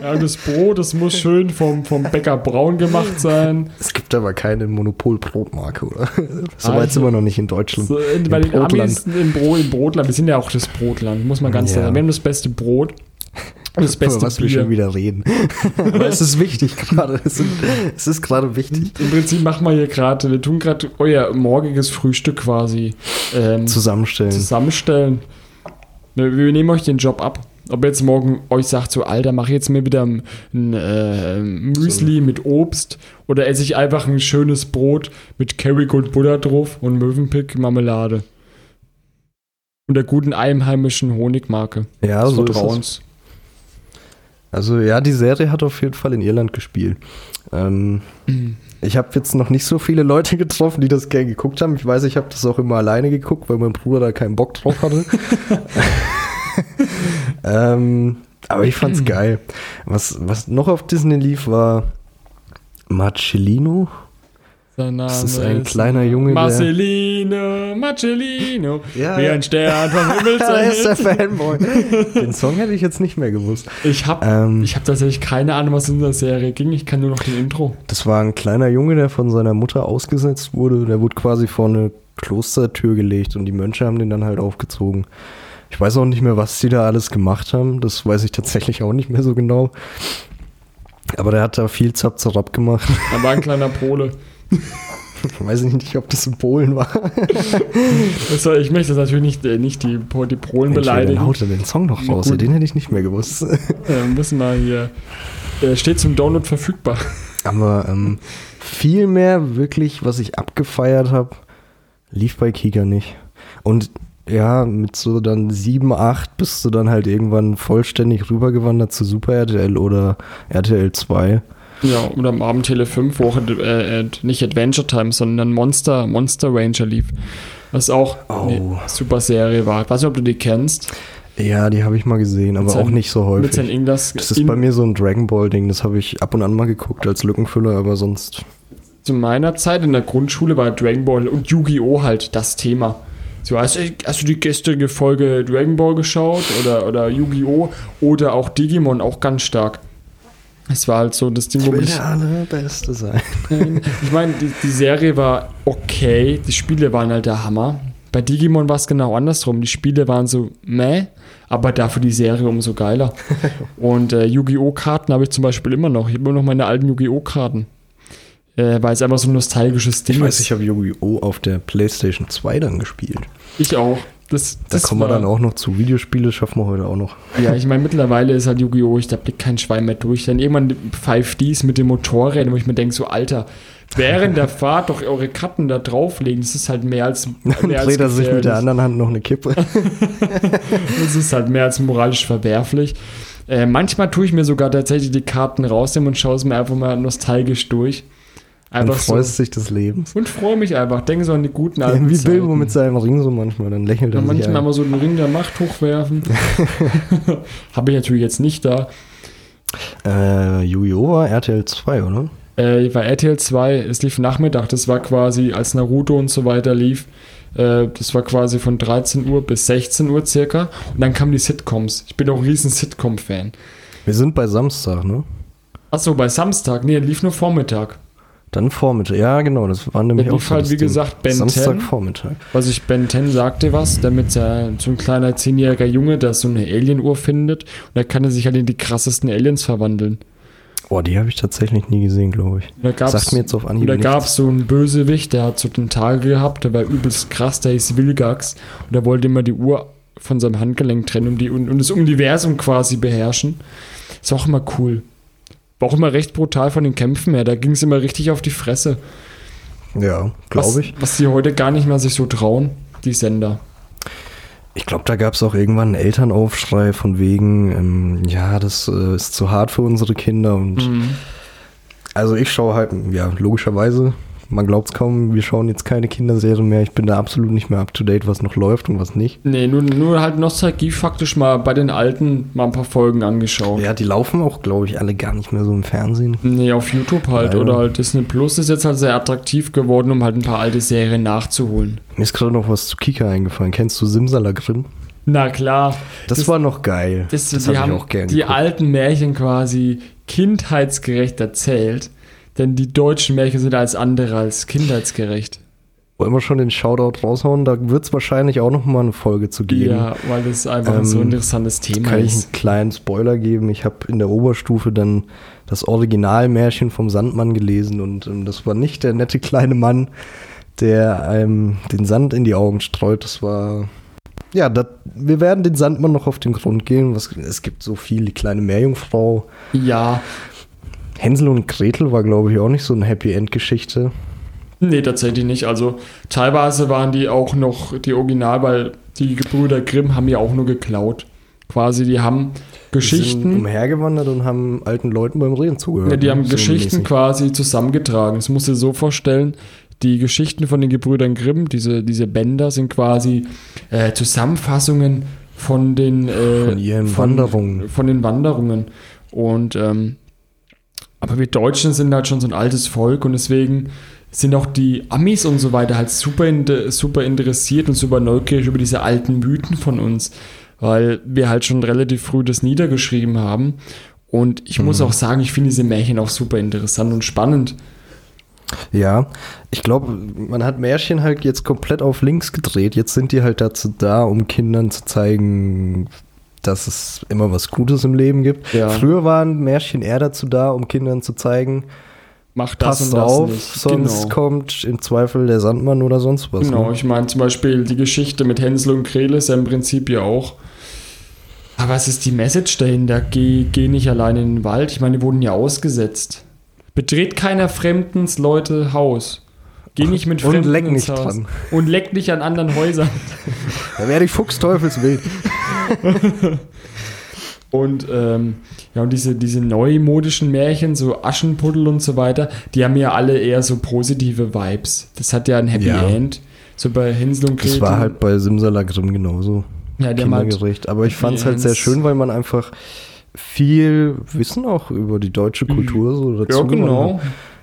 Ja, das Brot, das muss schön vom, vom Bäcker braun gemacht sein. Es gibt aber keine Monopol-Brotmarke, oder? [laughs] So weit sind hier. wir noch nicht in Deutschland. So, in, bei den Brotland. Amis im, Brot, im Brotland, wir sind ja auch das Brotland, muss man ganz Ja. klar sagen. Wir haben das beste Brot. Das beste was wir schon Bier. wieder reden. [laughs] Aber es ist wichtig gerade. Es, sind- es ist gerade wichtig. Im Prinzip machen wir hier gerade, wir tun gerade euer morgiges Frühstück quasi ähm, Zusammenstellen. zusammenstellen. Wir nehmen euch den Job ab. Ob ihr jetzt morgen euch sagt, so Alter, mach jetzt mir wieder ein, ein äh, Müsli mit Obst oder esse ich einfach ein schönes Brot mit Kerrygold Butter drauf und Mövenpick Marmelade. Und der guten einheimischen Honigmarke. Ja, des so ist es. Vertrauens. Also ja, die Serie hat auf jeden Fall in Irland gespielt. Ähm, ich habe jetzt noch nicht so viele Leute getroffen, die das gerne geguckt haben. Ich weiß, ich habe das auch immer alleine geguckt, weil mein Bruder da keinen Bock drauf hatte. [laughs] [laughs] ähm, aber ich fand's geil. Was, was noch auf Disney lief, war Marcellino. Sein Name Das ist ein kleiner Junge, Marcelino, Marcellino. [laughs] Ja, wie ein Stern vom Himmel Da [laughs] ist der. Fanboy. Den Song hätte ich jetzt nicht mehr gewusst. Ich habe Ähm, ich hab tatsächlich keine Ahnung, was in der Serie ging. Ich kann nur noch den Intro. Das war ein kleiner Junge, der von seiner Mutter ausgesetzt wurde. Der wurde quasi vor eine Klostertür gelegt und die Mönche haben den dann halt aufgezogen. Ich weiß auch nicht mehr, was die da alles gemacht haben. Das weiß ich tatsächlich auch nicht mehr so genau. Aber der hat da viel Zap-Zarab gemacht. Er war ein kleiner Pole. weiß ich nicht, ob das in Polen war. Also, ich möchte das natürlich nicht, äh, nicht die, die Polen Mensch, beleidigen. haut den Song noch raus? Gut. Den hätte ich nicht mehr gewusst. Äh, müssen wir hier. Äh, steht zum Download verfügbar. Aber ähm, viel mehr wirklich, was ich abgefeiert habe, lief bei Kika nicht. Und ja, mit so dann 7, 8 bist du dann halt irgendwann vollständig rübergewandert zu Super RTL oder RTL 2. Ja, oder am Abend Tele 5, wo auch äh, nicht Adventure Time, sondern Monster, Monster Ranger lief. Was auch Oh. eine super Serie war. Ich weiß nicht, ob du die kennst. Ja, die habe ich mal gesehen, aber seinen- auch nicht so häufig. Das ist bei mir so ein Dragon Ball Ding, das habe ich ab und an mal geguckt als Lückenfüller, aber sonst Zu meiner Zeit in der Grundschule war Dragon Ball und Yu-Gi-Oh! halt das Thema. So, hast, du- hast du die gestrige Folge Dragon Ball geschaut oder, oder Yu-Gi-Oh! oder auch Digimon auch ganz stark? Es war halt so das Ding, ich wo will mich. der allerbeste sein. Ich meine, die, die Serie war okay, die Spiele waren halt der Hammer. Bei Digimon war es genau andersrum. Die Spiele waren so meh, aber dafür die Serie umso geiler. [laughs] Und äh, Yu-Gi-Oh! Karten habe ich zum Beispiel immer noch. Ich habe immer noch meine alten Yu-Gi-Oh! Karten. Äh, weil es einfach so ein nostalgisches Ding Ich weiß, ist. ich habe Yu-Gi-Oh! auf der Playstation 2 dann gespielt. Ich auch. Das, Da das kommen wir dann auch noch zu. Videospiele schaffen wir heute auch noch. Ja, ich meine, mittlerweile ist halt Yu-Gi-Oh! Ich, da blickt kein Schwein mehr durch. Dann irgendwann 5Ds mit dem Motorrädern, wo ich mir denke, so, Alter, während der [laughs] Fahrt doch eure Karten da drauflegen, das ist halt mehr als. Dann Mehr dreht er sich mit der anderen Hand noch eine Kippe. [laughs] Das ist halt mehr als moralisch verwerflich. Äh, manchmal tue ich mir sogar tatsächlich die Karten rausnehmen und schaue es mir einfach mal nostalgisch durch. Einfach so. freust sich des Lebens. Und freue mich einfach. Denke so an die guten Ja, alten wie Bilbo Zeiten. mit seinem Ring so manchmal, dann lächelt Ja, er sich manchmal ein. mal so den Ring der Macht hochwerfen. [laughs] Habe ich natürlich jetzt nicht da. Äh, Yu-Gi-Oh! war RTL 2, oder? Äh, war RTL 2, es lief Nachmittag, das war quasi, als Naruto und so weiter lief, äh, das war quasi von 13 Uhr bis 16 Uhr circa. Und dann kamen die Sitcoms. Ich bin auch ein riesen Sitcom-Fan. Wir sind bei Samstag, ne? Achso, bei Samstag, nee, lief nur Vormittag. Dann Vormittag. Ja, genau, das war nämlich auch halt, wie gesagt, Ben 10. Samstagvormittag. Was ich Ben 10 sagte was, damit er so ein kleiner zehnjähriger Junge, der so eine Alien-Uhr findet und da kann er sich halt in die krassesten Aliens verwandeln. Oh, die habe ich tatsächlich nie gesehen, glaube ich. Da gab's, Sagt mir jetzt auf Anhieb da gab es so einen Bösewicht, der hat so den Tage gehabt, der war übelst krass, der hieß Vilgax und der wollte immer die Uhr von seinem Handgelenk trennen und, die, und, und das Universum quasi beherrschen. Ist auch immer cool. War auch immer recht brutal von den Kämpfen her, da ging es immer richtig auf die Fresse. Ja, glaube ich. Was die heute gar nicht mehr sich so trauen, die Sender. Ich glaube, da gab es auch irgendwann einen Elternaufschrei von wegen, ähm, ja, das äh, ist zu hart für unsere Kinder. Und Mhm. also ich schaue halt, ja, logischerweise, man glaubt es kaum, wir schauen jetzt keine Kinderserien mehr. Ich bin da absolut nicht mehr up to date, was noch läuft und was nicht. Nee, nur, nur halt Nostalgie faktisch mal bei den alten mal ein paar Folgen angeschaut. Ja, die laufen auch, glaube ich, alle gar nicht mehr so im Fernsehen. Nee, auf YouTube halt Leider. oder halt Disney Plus ist jetzt halt sehr attraktiv geworden, um halt ein paar alte Serien nachzuholen. Mir ist gerade noch was zu Kika eingefallen. Kennst du Simsalagrim? Na klar. Das, Das- war noch geil. Das, das die hab haben ich auch gern die geguckt. alten Märchen quasi kindheitsgerecht erzählt, denn die deutschen Märchen sind als andere als kindheitsgerecht. Wollen wir schon den Shoutout raushauen? Da wird es wahrscheinlich auch noch mal eine Folge zu geben. Ja, weil das einfach Ähm, so ein interessantes Thema Kann ich ist. einen kleinen Spoiler geben? Ich habe in der Oberstufe dann das Originalmärchen vom Sandmann gelesen und ähm, das war nicht der nette kleine Mann, der einem den Sand in die Augen streut. Das war Ja, dat, wir werden den Sandmann noch auf den Grund gehen. Was, es gibt so viel, die kleine Meerjungfrau. Ja, Hänsel und Gretel war, glaube ich, auch nicht so eine Happy End-Geschichte. nee, tatsächlich nicht. Also teilweise waren die auch noch die Original, weil die Gebrüder Grimm haben ja auch nur geklaut. Quasi, die haben Die sind Geschichten, umhergewandert und haben alten Leuten beim Reden zugehört. ja, die haben So Geschichten quasi zusammengetragen. Das musst du dir so vorstellen. Die Geschichten von den Gebrüdern Grimm, diese, diese Bänder, sind quasi äh, Zusammenfassungen von den, äh, Von ihren Wanderungen. Von den Wanderungen. Und ähm, aber wir Deutschen sind halt schon so ein altes Volk und deswegen sind auch die Amis und so weiter halt super, super interessiert und super neugierig über diese alten Mythen von uns, weil wir halt schon relativ früh das niedergeschrieben haben. Und ich muss Mhm. auch sagen, ich finde diese Märchen auch super interessant und spannend. Ja, ich glaube, man hat Märchen halt jetzt komplett auf links gedreht. Jetzt sind die halt dazu da, um Kindern zu zeigen, dass es immer was Gutes im Leben gibt. Ja. Früher waren Märchen eher dazu da, um Kindern zu zeigen, Mach das passt und das auf, nicht. sonst genau. kommt im Zweifel der Sandmann oder sonst was. Genau, Ne? ich meine zum Beispiel die Geschichte mit Hänsel und Gretel ist ja im Prinzip ja auch. Aber was ist die Message dahinter? Geh, geh nicht allein in den Wald. Ich meine, die wurden ja ausgesetzt. Betritt keiner Fremdens Leute Haus. Geh nicht mit Und Fremden leck ins nicht Haus. dran. Und leck nicht an anderen Häusern. [laughs] Da werde ich Fuchsteufelswild. [laughs] [laughs] Und ähm, ja, und diese, diese neumodischen Märchen, so Aschenputtel und so weiter, die haben ja alle eher so positive Vibes. Das hat ja ein Happy Ja. End. So bei Hänsel und Gretel. Das war halt bei Simsalagrim genauso. ja, der Kindergerecht. Aber ich fand es halt sehr schön, weil man einfach viel Wissen auch über die deutsche Kultur so dazu Ja, genau.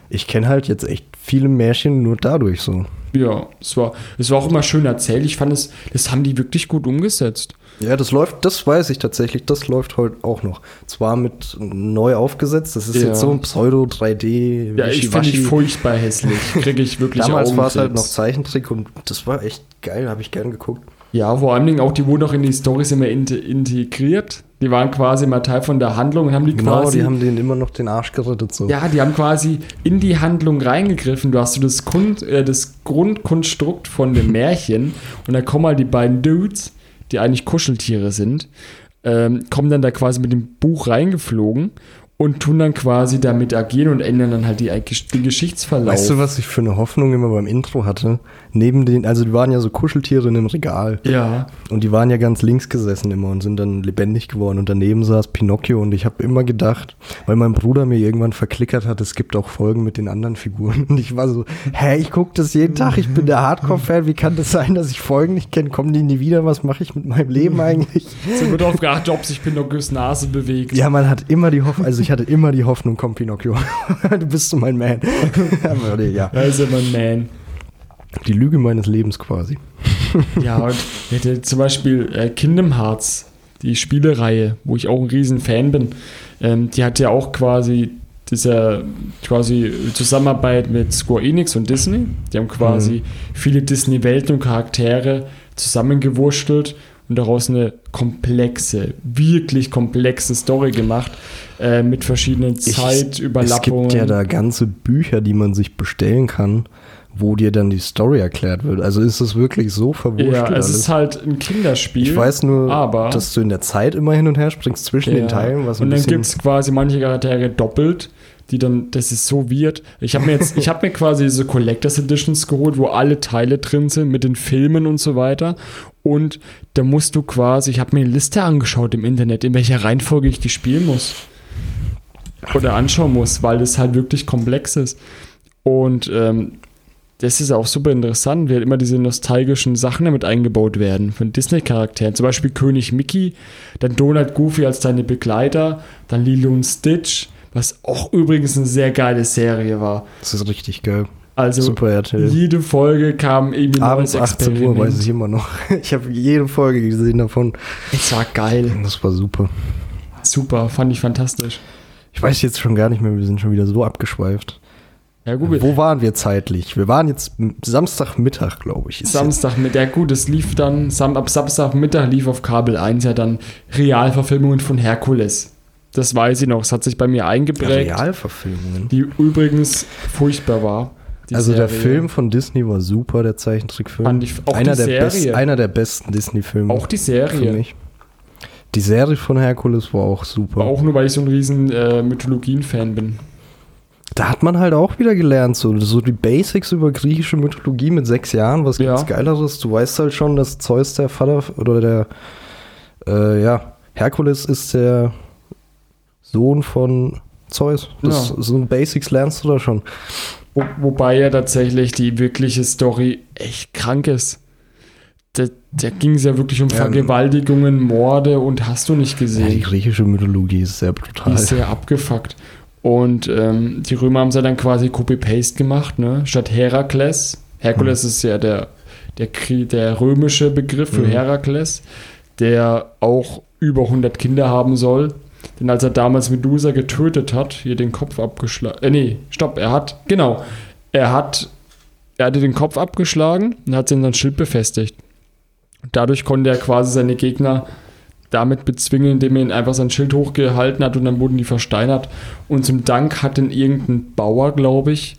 Ich kenne halt jetzt echt viele Märchen nur dadurch so. Ja, es war, es war auch immer schön erzählt. Ich fand es, das haben die wirklich gut umgesetzt. Ja, das läuft, das weiß ich tatsächlich, das läuft heute auch noch. Zwar mit neu aufgesetzt, das ist Ja. jetzt so ein Pseudo-3D. Ja, ich finde ich furchtbar hässlich. Kriege ich wirklich Damals war es halt noch. Zeichentrick und das war echt geil, habe ich gern geguckt. Ja, vor allen Dingen auch, die wurden auch in die Storys immer in, integriert. Die waren quasi immer Teil von der Handlung und haben die Genau, quasi. die haben denen immer noch den Arsch gerettet so. ja, die haben quasi in die Handlung reingegriffen. Du hast so das, Grund, äh, das Grundkonstrukt von dem Märchen und da kommen halt die beiden Dudes, die eigentlich Kuscheltiere sind, ähm, kommen dann da quasi mit dem Buch reingeflogen und tun dann quasi damit agieren und ändern dann halt die, den Geschichtsverlauf. Weißt du, was ich für eine Hoffnung immer beim Intro hatte? Neben den, also die waren ja so Kuscheltiere in einem Regal Ja, und die waren ja ganz links gesessen immer und sind dann lebendig geworden und daneben saß Pinocchio und ich habe immer gedacht, weil mein Bruder mir irgendwann verklickert hat, es gibt auch Folgen mit den anderen Figuren [laughs] und ich war so, hä, ich gucke das jeden Tag, ich bin der Hardcore-Fan, wie kann das sein, dass ich Folgen nicht kenne, kommen die nie wieder, was mache ich mit meinem Leben [laughs] eigentlich? so wird darauf geachtet, ob sich Pinocchios Nase bewegt. Ja, man hat immer die Hoffnung, also ich hatte immer die Hoffnung, komm Pinocchio, [laughs] du bist so mein Man. [laughs] Aber nee, ja, Da ist immer ein Man. die Lüge meines Lebens quasi. Ja, [laughs] und hätte zum Beispiel äh, Kingdom Hearts, die Spielereihe, wo ich auch ein riesen Fan bin, ähm, die hat ja auch quasi dieser quasi Zusammenarbeit mit Square Enix und Disney. Die haben quasi viele Disney-Welten und Charaktere zusammengewurstelt und daraus eine komplexe, wirklich komplexe Story gemacht, äh, mit verschiedenen Es Zeitüberlappungen. gibt ja da ganze Bücher, die man sich bestellen kann, wo dir dann die Story erklärt wird. Also ist es wirklich so verwurschtelt ja, es alles? ist halt ein Kinderspiel. ich weiß nur, aber- dass du in der Zeit immer hin und her springst zwischen den Ja. Teilen, was Und dann gibt es quasi manche Charaktere doppelt, die dann, das ist so weird. Ich habe mir jetzt, ich habe mir quasi diese Collectors Editions geholt, wo alle Teile drin sind mit den Filmen und so weiter. Und da musst du quasi, ich habe mir eine Liste angeschaut im Internet, in welcher Reihenfolge ich die spielen muss. Oder anschauen muss, weil das halt wirklich komplex ist. Und ähm, das ist auch super interessant, wie halt immer diese nostalgischen Sachen damit eingebaut werden von Disney-Charakteren. Zum Beispiel König Mickey, dann Donald Goofy als deine Begleiter, dann Lilo und Stitch, was auch übrigens eine sehr geile Serie war. das ist richtig geil. Also Super RTL. jede Folge kam irgendwie Abends neues 18 Uhr weiß ich immer noch. [laughs] Ich habe jede Folge gesehen davon. Es war geil. Das war super. Super, fand ich fantastisch. Ich weiß jetzt schon gar nicht mehr, wir sind schon wieder so abgeschweift. Ja gut, Wo waren wir zeitlich? Wir waren jetzt Samstagmittag, glaube ich. ist Samstag mit, ja gut, es lief dann, ab Samstagmittag lief auf Kabel 1 ja dann Realverfilmungen von Herkules. Das weiß ich noch, es hat sich bei mir eingeprägt. Realverfilmungen. die übrigens furchtbar war. also der Serie. Film von Disney war super, der Zeichentrickfilm. Fand ich- auch einer, die der best, Serie. einer der besten Disney-Filme Auch die für Serie. mich. Die Serie von Herkules war auch super. Aber auch nur, weil ich so ein riesen äh, Mythologien-Fan bin. Da hat man halt auch wieder gelernt, so, so die Basics über griechische Mythologie mit sechs Jahren, was Ja. gibt's Geileres? Du weißt halt schon, dass Zeus der Vater oder der, äh, ja, Herkules ist der Sohn von Zeus. Das, Ja. So Basics lernst du da schon. Wo, wobei ja tatsächlich die wirkliche Story echt krank ist. Da, da ging es ja wirklich um Ja. Vergewaltigungen, Morde und hast du nicht Ja, die gesehen. griechische Mythologie ist sehr die brutal. ist sehr abgefuckt. Und ähm, die Römer haben es ja dann quasi Copy-Paste gemacht, ne? Statt Herakles. Herkules ist ja der, der, der römische Begriff für Mhm. Herakles, der auch über 100 Kinder haben soll. Denn als er damals Medusa getötet hat, hier den Kopf abgeschlagen. Äh, nee, stopp, er hat, genau, er hat, er hatte den Kopf abgeschlagen und hat sie in sein Schild befestigt. Und dadurch konnte er quasi seine Gegner damit bezwingen, indem er ihn einfach sein Schild hochgehalten hat und dann wurden die versteinert. Und zum Dank hat dann irgendein Bauer, glaube ich,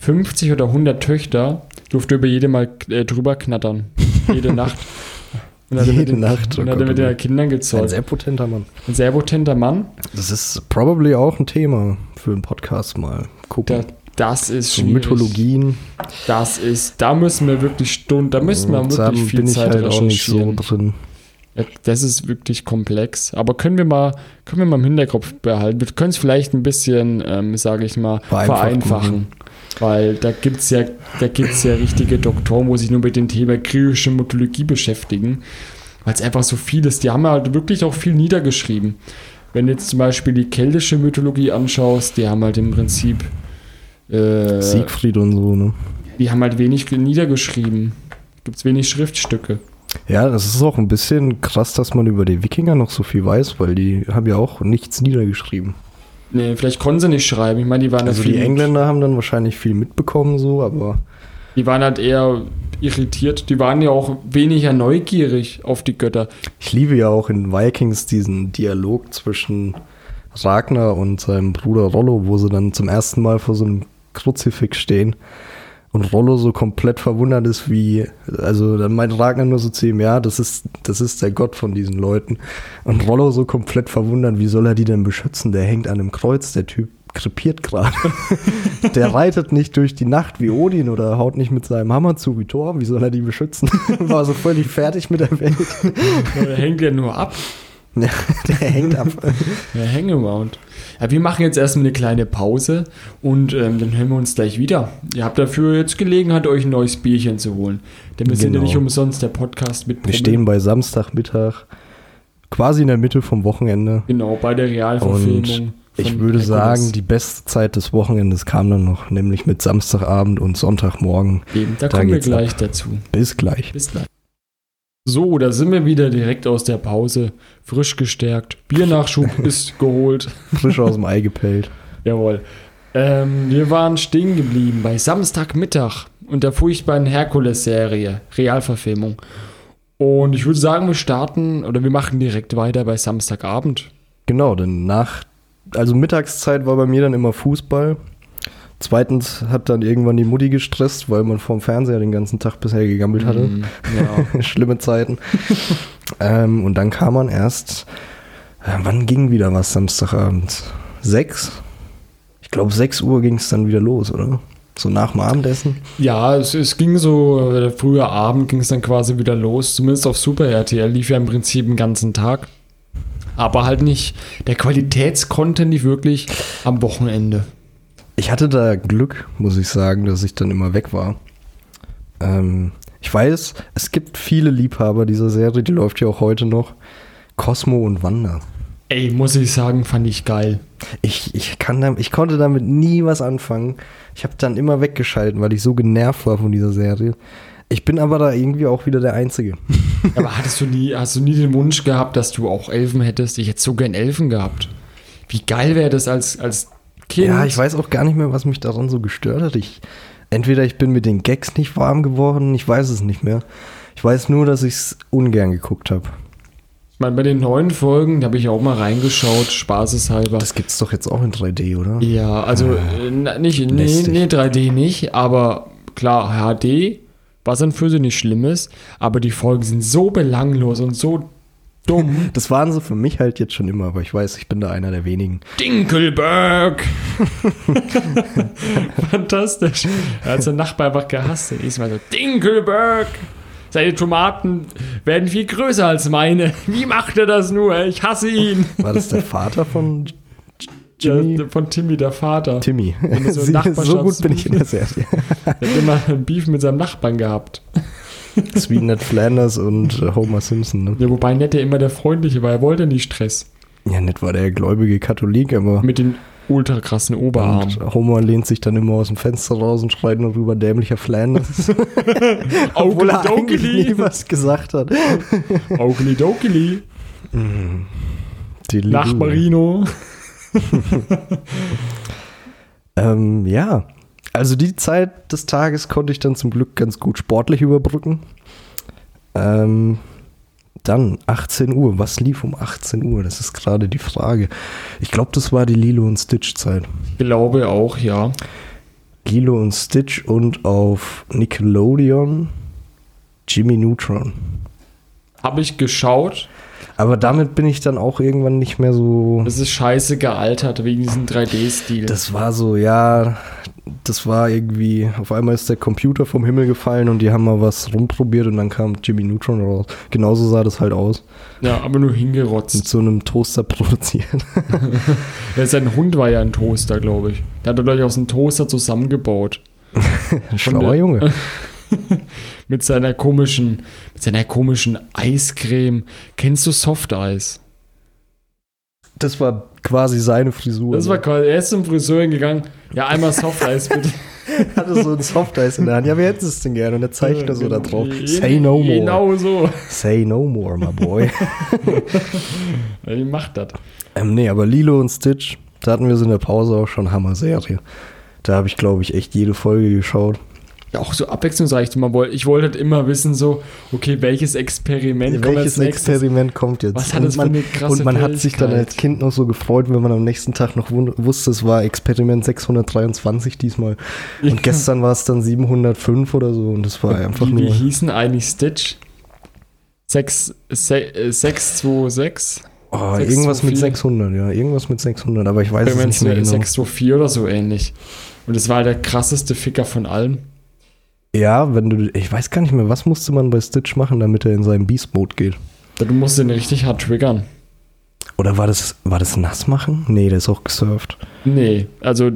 50 oder 100 Töchter, durfte über jede mal äh, drüber knattern. Jede [laughs] Nacht. Und hat mit Jede den, Nacht, oh Und hat er Gott, mit den. Kindern Ein gezeugt. sehr potenter Mann. Ein sehr potenter Mann. Das ist probably auch ein Thema für einen Podcast mal. Gucken. Da, das ist so schwierig. Mythologien. Das ist, da müssen wir wirklich Stunden, da müssen wir wirklich viel bin ich Zeit halt auch nicht so drin. Das ist wirklich komplex. Aber können wir mal, können wir mal im Hinterkopf behalten. Wir können es vielleicht ein bisschen, ähm, sage ich mal, vereinfachen. Weil da gibt es ja, da gibt's ja richtige Doktoren, wo sich nur mit dem Thema griechische Mythologie beschäftigen. Weil es einfach so viel ist. Die haben halt wirklich auch viel niedergeschrieben. Wenn du jetzt zum Beispiel die keltische Mythologie anschaust, die haben halt im Prinzip äh, Siegfried und so, ne? die haben halt wenig niedergeschrieben. Gibt es wenig Schriftstücke. Ja, das ist auch ein bisschen krass, dass man über die Wikinger noch so viel weiß, weil die haben ja auch nichts niedergeschrieben. Nee, vielleicht konnten sie nicht schreiben. Ich meine, die waren Also die mit- Engländer haben dann wahrscheinlich viel mitbekommen, so, aber Die waren halt eher irritiert. Die waren ja auch weniger neugierig auf die Götter. ich liebe ja auch in Vikings diesen Dialog zwischen Ragnar und seinem Bruder Rollo, wo sie dann zum ersten Mal vor so einem Kruzifix stehen und Rollo so komplett verwundert ist, wie, also dann meint Ragnar nur so zu ihm, ja, das ist, das ist der Gott von diesen Leuten. Und Rollo so komplett verwundert, wie soll er die denn beschützen? Der hängt an einem Kreuz, der Typ krepiert gerade. [laughs] der reitet nicht durch die Nacht wie Odin oder haut nicht mit seinem Hammer zu wie Thor, wie soll er die beschützen? [laughs] War so völlig fertig mit der Welt. Der hängt ja nur ab. Ja, [laughs] der hängt ab. Der Hangaround. Ja, wir machen jetzt erstmal eine kleine Pause und ähm, dann hören wir uns gleich wieder. Ihr habt dafür jetzt Gelegenheit, euch ein neues Bierchen zu holen. Denn wir sind ja Genau. nicht umsonst der Podcast mit Wir Probe. stehen bei Samstagmittag, quasi in der Mitte vom Wochenende. Genau, bei der Realverfilmung. Ich würde Herkules. sagen, die beste Zeit des Wochenendes kam dann noch, nämlich mit Samstagabend und Sonntagmorgen. Eben, da, da kommen wir gleich dazu. Bis gleich. Bis gleich. So, da sind wir wieder direkt aus der Pause, frisch gestärkt. Biernachschub [laughs] ist geholt. Frisch aus dem Ei gepellt. Jawohl. Ähm, wir waren stehen geblieben bei Samstagmittag und der furchtbaren Herkules-Serie, Realverfilmung. Und ich würde sagen, wir starten oder wir machen direkt weiter bei Samstagabend. Genau, denn nach, also Mittagszeit war bei mir dann immer Fußball. Zweitens hat dann irgendwann die Mutti gestresst, weil man vorm Fernseher den ganzen Tag bisher gegammelt hatte. Mm, ja. [laughs] Schlimme Zeiten. ähm, und dann kam man erst, äh, wann ging wieder was Samstagabend? Sechs? Ich glaube, sechs Uhr ging es dann wieder los, oder? So nach dem Abendessen. ja, es, es ging so, äh, früher Abend ging es dann quasi wieder los, zumindest auf Super RTL, lief ja im Prinzip den ganzen Tag. Aber halt nicht, der Qualitätscontent nicht wirklich am Wochenende. Ich hatte da Glück, muss ich sagen, dass ich dann immer weg war. Ähm, ich weiß, es gibt viele Liebhaber dieser Serie, die läuft ja auch heute noch. Cosmo und Wanda. Ey, muss ich sagen, fand ich geil. Ich, ich, kann da, ich konnte damit nie was anfangen. Ich habe dann immer weggeschalten, weil ich so genervt war von dieser Serie. Ich bin aber da irgendwie auch wieder der Einzige. [laughs] Aber hattest du nie, hast du nie den Wunsch gehabt, dass du auch Elfen hättest? Ich hätte so gern Elfen gehabt. Wie geil wäre das als, als Kind? Ja, ich weiß auch gar nicht mehr, was mich daran so gestört hat. Ich, entweder ich bin mit den Gags nicht warm geworden, ich weiß es nicht mehr. Ich weiß nur, dass ich es ungern geguckt habe. Ich meine, bei den neuen Folgen, da habe ich auch mal reingeschaut, spaßeshalber. Das gibt's doch jetzt auch in 3D, oder? Ja, also äh, nicht, nee, Lästig. nee, 3D nicht, aber klar, HD, was an für sie nicht schlimm ist, aber die Folgen sind so belanglos und so dumm. Das waren sie für mich halt jetzt schon immer, aber ich weiß, ich bin da einer der wenigen. Dinkelberg! [laughs] Fantastisch. Er hat seinen Nachbar einfach gehasst. Er ist mal so, Dinkelberg! Seine Tomaten werden viel größer als meine. Wie macht er das nur? Ich hasse ihn. War das der Vater von [laughs] Jimmy? Der, von Timmy, der Vater. Timmy. So [laughs] Sie- so gut bin ich in der Serie. Der hat immer ein Beef mit seinem Nachbarn gehabt. [laughs] Wie Ned Flanders und äh, Homer Simpson. Ne? Ja, wobei Ned ja immer der Freundliche war. Er wollte nicht Stress. Ja, Ned war der gläubige Katholik, aber Mit den ultra krassen Oberarmen. und Homer lehnt sich dann immer aus dem Fenster raus und schreit nur rüber dämlicher Flanders. [laughs] [laughs] Obwohl er eigentlich nie was gesagt hat. Augeli Dokeli. Die Nach. Marino. Ähm, ja, also die Zeit des Tages konnte ich dann zum Glück ganz gut sportlich überbrücken. Ähm, dann 18 Uhr. Was lief um 18 Uhr? Das ist gerade die Frage. Ich glaube, das war die Lilo und Stitch Zeit. Glaube auch, ja. Lilo und Stitch und auf Nickelodeon Jimmy Neutron. Habe ich geschaut. Aber damit bin ich dann auch irgendwann nicht mehr so. Es ist scheiße gealtert wegen diesem 3D-Stil. Das war so, ja, das war irgendwie, auf einmal ist der Computer vom Himmel gefallen und die haben mal was rumprobiert und dann kam Jimmy Neutron raus. Genauso sah das halt aus. Ja, aber nur Mit hingerotzt. so einem Toaster [laughs] produziert. Ja, sein Hund war ja ein Toaster, glaube ich. Der hat er gleich aus einem Toaster zusammengebaut. [laughs] Schlauer Junge. [laughs] [laughs] Mit seiner komischen, mit seiner komischen Eiscreme. Kennst du Softeis? Das war quasi seine Frisur. Das war quasi, er ist zum Friseur gegangen. Ja, einmal Softeis [laughs] bitte. hatte so ein Softeis in der Hand. Ja, wer hätte es denn gerne? Und er zeigt da so da drauf. Say no more. Genau so. Say no more, my boy. [laughs] Die macht das. ähm, nee, aber Lilo und Stitch, da hatten wir so in der Pause auch schon Hammer-Serie. Da habe ich, glaube ich, echt jede Folge geschaut. Auch so abwechslungsreich. Man wollte, ich wollte halt immer wissen, so, okay, welches Experiment kommt Welches als nächstes? Experiment kommt jetzt? Was hat und für man, Und man hat sich dann als Kind noch so gefreut, wenn man am nächsten Tag noch wusste, es war Experiment 623 diesmal. [laughs] Und Ja. gestern war es dann 705 oder so. Und das war einfach wie, wie nur. hießen eigentlich Stitch? 6, 626? Oh, 624. irgendwas mit 600, ja. Irgendwas mit 600, aber ich weiß es Experiment nicht mehr genau. 624 oder so ähnlich. Und das war halt der krasseste Ficker von allen. Ja, wenn du. Ich weiß gar nicht mehr, was musste man bei Stitch machen, damit er in seinen Beast-Mode geht? Du musst den richtig hart triggern. Oder war das, war das nass machen? Nee, der ist auch gesurft. Nee, also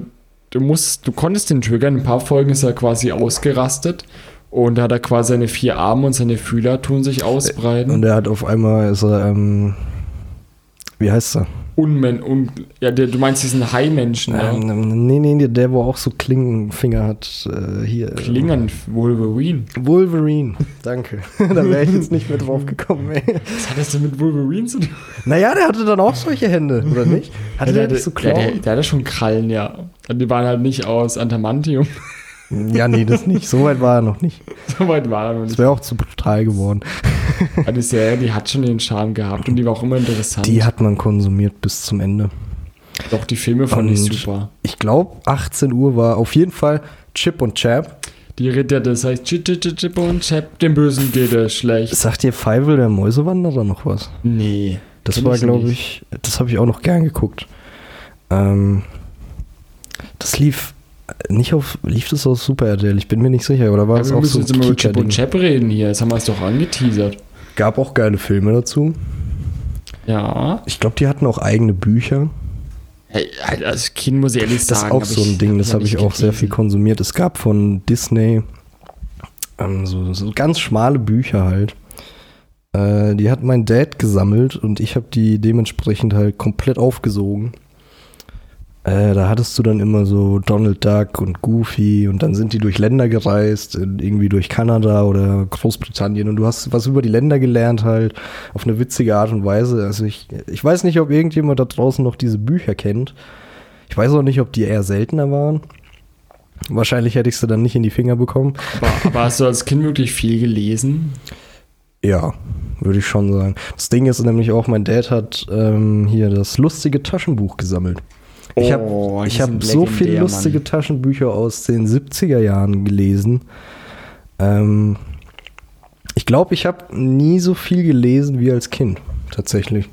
du musst, du konntest den triggern. In ein paar Folgen ist er quasi ausgerastet. Und da hat er quasi seine vier Arme und seine Fühler tun sich ausbreiten. Und er hat auf einmal, ist er, ähm, wie heißt er? Unmen, un, ja, der, du meinst diesen Hai-Menschen, ja. Ähm, nee, nee, der, der, wo auch so Klingenfinger hat. Äh, hier. Klingern, Wolverine. Wolverine. Danke. [laughs] da wäre ich jetzt nicht mehr drauf gekommen, ey. Was hat das denn mit Wolverine zu tun? Naja, der hatte dann auch solche Hände, oder nicht? [laughs] Hatte der, nicht so der, der, Klauen? der hatte schon Krallen, ja. Die waren halt nicht aus Antamantium. Ja, nee, das nicht. So weit war er noch nicht. [laughs] so weit war er noch Das nicht. wäre auch zu brutal geworden. [laughs] Aber die Serie, die hat schon den Charme gehabt und die war auch immer interessant. Die hat man konsumiert bis zum Ende. Doch, die Filme fand ich Und- super. Ich glaube, 18 Uhr war auf jeden Fall Chip und Chap. Die Ritter, das heißt Chip, Chip, Chip, und Chap, dem Bösen geht es schlecht. Sagt dir Feivel der Mäusewanderer noch was? Nee. Das war, ich glaube ich, das habe ich auch noch gern geguckt. Ähm, das lief nicht auf, lief das auf Super RTL? Ich bin mir nicht sicher, oder war Aber das wir auch müssen so jetzt immer über Chip und? Chap reden hier. Jetzt haben wir es doch angeteasert. Gab auch geile Filme dazu. Ja. Ich glaube, die hatten auch eigene Bücher. Hey, als Kind muss ich ehrlich Das sagen. ist auch so ein ich- Ding, das hab habe ich auch sehr viel gelesen. konsumiert. Es gab von Disney ähm, so, so ganz schmale Bücher halt. Äh, die hat mein Dad gesammelt und ich habe die dementsprechend halt komplett aufgesogen. Äh, da hattest du dann immer so Donald Duck und Goofy und dann sind die durch Länder gereist, in- irgendwie durch Kanada oder Großbritannien und du hast was über die Länder gelernt halt auf eine witzige Art und Weise. Also ich, ich weiß nicht, ob irgendjemand da draußen noch diese Bücher kennt. Ich weiß auch nicht, ob die eher seltener waren. Wahrscheinlich hätte ich sie dann nicht in die Finger bekommen. Aber, aber hast du als Kind wirklich viel gelesen? Ja, würde ich schon sagen. Das Ding ist nämlich auch, mein Dad hat ähm, hier das lustige Taschenbuch gesammelt. Ich habe Oh, ich hab so viele lustige Mann. Taschenbücher aus den 70er Jahren gelesen. Ähm, ich glaube, ich habe nie so viel gelesen wie als Kind, tatsächlich.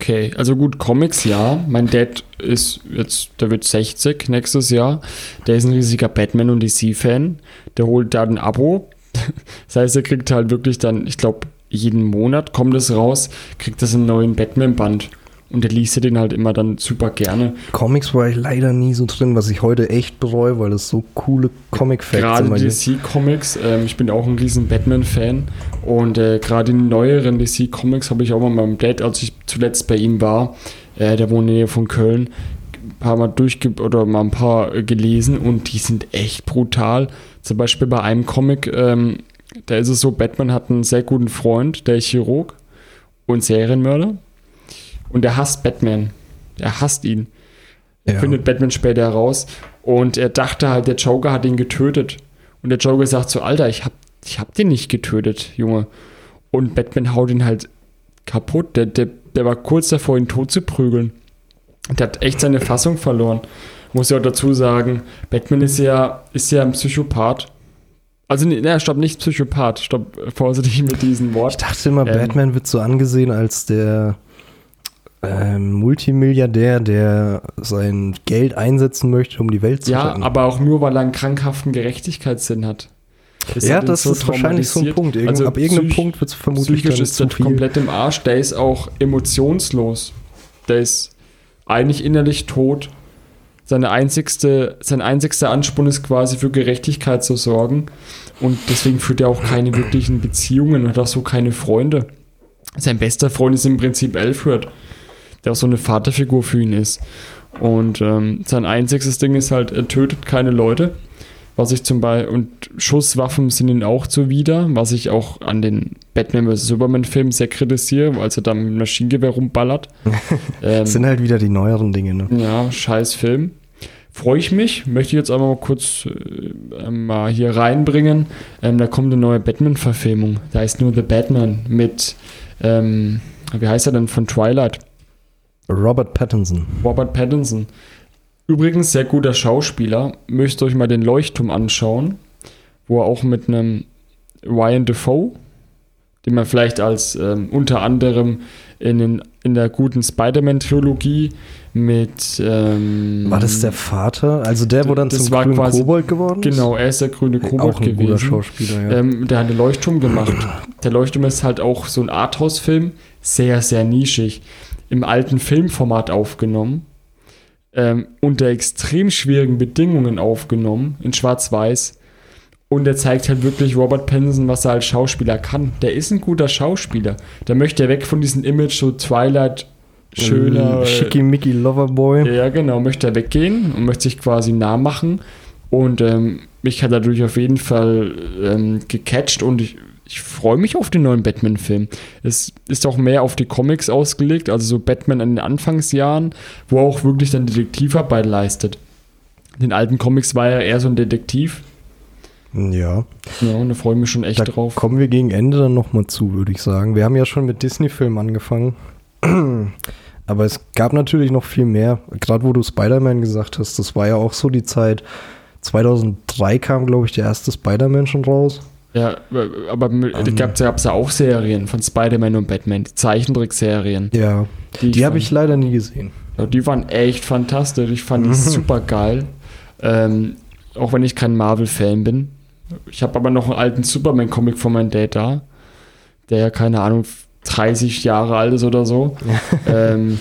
Okay, also gut, Comics ja. Mein Dad ist jetzt, der wird 60 nächstes Jahr. Der ist ein riesiger Batman- und DC-Fan. Der holt da ein Abo. [laughs] Das heißt, er kriegt halt wirklich dann, ich glaube, jeden Monat kommt es raus, kriegt das einen neuen Batman-Band. Und der liest den halt immer dann super gerne. Comics war ich leider nie so drin, was ich heute echt bereue, weil das so coole Comic-Facts Gerade immer gibt. DC-Comics, ähm, ich bin auch ein riesen Batman-Fan und äh, gerade die neueren DC-Comics habe ich auch mal meinem Dad, als ich zuletzt bei ihm war, äh, der wohnt in der Nähe von Köln, ein paar Mal durchge oder mal ein paar äh, gelesen und die sind echt brutal. Zum Beispiel bei einem Comic, ähm, da ist es so, Batman hat einen sehr guten Freund, der ist Chirurg und Serienmörder und der hasst Batman. Er hasst ihn Ja. findet Batman später heraus. Und er dachte halt, der Joker hat ihn getötet. Und der Joker sagt so, Alter, ich hab, ich hab den nicht getötet, Junge. Und Batman haut ihn halt kaputt. Der, der, der war kurz davor, ihn tot zu prügeln. Der hat echt seine Fassung verloren. Muss ja auch dazu sagen, Batman ist ja, ist ja ein Psychopath. Also, nee, stopp, nicht Psychopath. Stopp, vorsichtig mit diesem Ich Wort. dachte immer, Ähm. Batman wird so angesehen als der ähm, Multimilliardär, der sein Geld einsetzen möchte, um die Welt zu Ja, retten. aber auch nur, weil er einen krankhaften Gerechtigkeitssinn hat. ja, hat ihn das so ist wahrscheinlich so ein. Punkt. Irgend, Also ab irgendeinem Punkt wird es vermutlich Psychisch dann ist zu der viel. komplett im Arsch. Der ist auch emotionslos. Der ist eigentlich innerlich tot. Seine einzigste, sein einzigster Ansporn ist quasi für Gerechtigkeit zu sorgen. Und deswegen führt er auch keine wirklichen Beziehungen und hat auch so keine Freunde. Sein bester Freund ist im Prinzip Alfred, der auch so eine Vaterfigur für ihn ist. Und ähm, sein einziges Ding ist halt, er tötet keine Leute. Was ich zum Beispiel, und Schusswaffen sind ihm auch zuwider, was ich auch an den Batman vs. Superman-Filmen sehr kritisiere, als er da mit dem Maschinengewehr rumballert. [laughs] ähm, Das sind halt wieder die neueren Dinge. Ne? ja, scheiß Film. Freue ich mich, möchte ich jetzt einmal mal kurz äh, mal hier reinbringen. Ähm, da kommt eine neue Batman-Verfilmung. Da ist nur The Batman mit, ähm, wie heißt er denn, von Twilight? Robert Pattinson. Robert Pattinson. Übrigens sehr guter Schauspieler. Müsst ihr euch mal den Leuchtturm anschauen, wo er auch mit einem Ryan Defoe, den man vielleicht als ähm, unter anderem in, den, in der guten Spider-Man-Trilogie mit. Ähm, War das der Vater? Also der, wo dann zum grünen quasi- Kobold geworden ist? Genau, er ist der grüne Kobold Auch ein guter gewesen. Schauspieler, ja. Ähm, der hat einen Leuchtturm gemacht. Der Leuchtturm ist halt auch so ein Arthouse-Film, sehr, sehr nischig. Im alten Filmformat aufgenommen. Ähm, unter extrem schwierigen Bedingungen aufgenommen, in Schwarz-Weiß. Und er zeigt halt wirklich Robert Pattinson, was er als Schauspieler kann. Der ist ein guter Schauspieler. Der möchte ja weg von diesem Image, so Twilight, schöner. Schickimicki Loverboy. ja, genau, möchte er weggehen und möchte sich quasi nah machen. Und ähm, mich hat dadurch auf jeden Fall ähm, gecatcht und ich, ich freue mich auf den neuen Batman-Film. Es ist auch mehr auf die Comics ausgelegt, also so Batman in den Anfangsjahren, wo er auch wirklich dann Detektivarbeit leistet. In den alten Comics war er eher so ein Detektiv. Ja. Ja, und da freue ich mich schon echt Da drauf. kommen wir gegen Ende dann nochmal zu, würde ich sagen. Wir haben ja schon mit Disney-Filmen angefangen. [clears throat] Aber es gab natürlich noch viel mehr. Gerade wo du Spider-Man gesagt hast, das war ja auch so die Zeit. 2003 kam, glaube ich, der erste Spider-Man schon raus. Ja, aber da Ähm. gab es ja auch Serien von Spider-Man und Batman, die Zeichentrickserien. Ja, die habe fand- ich leider nie gesehen. Ja, die waren echt fantastisch. Ich fand die super geil. Ähm, auch wenn ich kein Marvel-Fan bin. Ich habe aber noch einen alten Superman-Comic von meinem Dad da, der ja, keine Ahnung, 30 Jahre alt ist oder so. [laughs] ähm,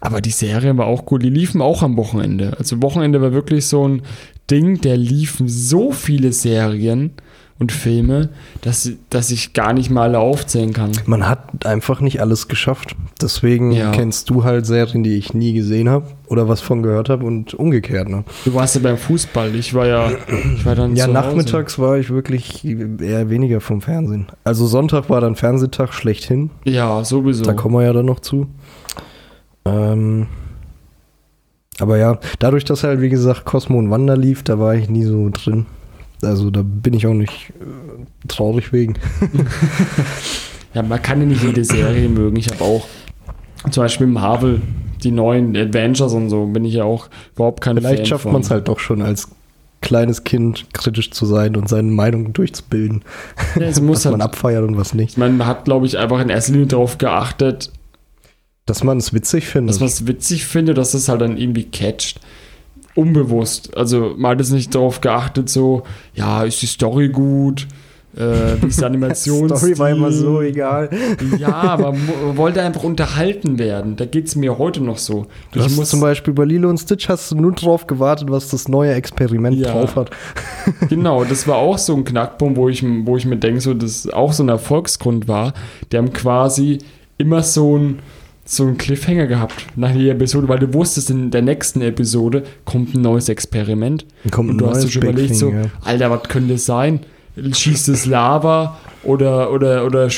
aber die Serie war auch cool. Die liefen auch am Wochenende. Also Wochenende war wirklich so ein Ding, der liefen so viele Serien und Filme, dass, dass ich gar nicht mal alle aufzählen kann. Man hat einfach nicht alles geschafft. Deswegen Ja. kennst du halt Serien, die ich nie gesehen habe oder was von gehört habe und umgekehrt. Ne? Du warst ja beim Fußball. Ich war ja, ich war dann Ja, zu Hause. nachmittags war ich wirklich eher weniger vom Fernsehen. Also Sonntag war dann Fernsehtag schlechthin. Ja, sowieso. Da kommen wir ja dann noch zu. Ähm, aber ja, dadurch, dass halt, wie gesagt, Cosmo und Wanda lief, da war ich nie so drin. Also da bin ich auch nicht äh, traurig wegen. [laughs] Ja, man kann ja nicht jede Serie mögen. Ich habe auch zum Beispiel Marvel, die neuen Adventures und so, bin ich ja auch überhaupt kein Vielleicht Fan schafft man es halt doch schon als kleines Kind kritisch zu sein und seine Meinung durchzubilden. Ja, [laughs] was man halt, abfeiert und was nicht. man hat, glaube ich, einfach in erster Linie darauf geachtet, Dass man es witzig findet. dass man es witzig findet, dass es halt dann irgendwie catcht. Unbewusst. Also man hat jetzt nicht darauf geachtet, so, ja, ist die Story gut? Äh, wie ist die [laughs] Animation? Story war immer so egal. Ja, aber man wollte einfach unterhalten werden. Da geht es mir heute noch so. Du hast zum Beispiel bei Lilo und Stitch hast du nur drauf gewartet, was das neue Experiment Ja. drauf hat. [laughs] Genau, das war auch so ein Knackpunkt, wo ich, wo ich mir denke, so, das auch so ein Erfolgsgrund war. Die haben quasi immer so ein so einen Cliffhanger gehabt nach jeder Episode, weil du wusstest, in der nächsten Episode kommt ein neues Experiment. Kommt Und du hast dir neues schon Big überlegt, so. Alter, was könnte es sein? Schießt es Lava oder, oder, oder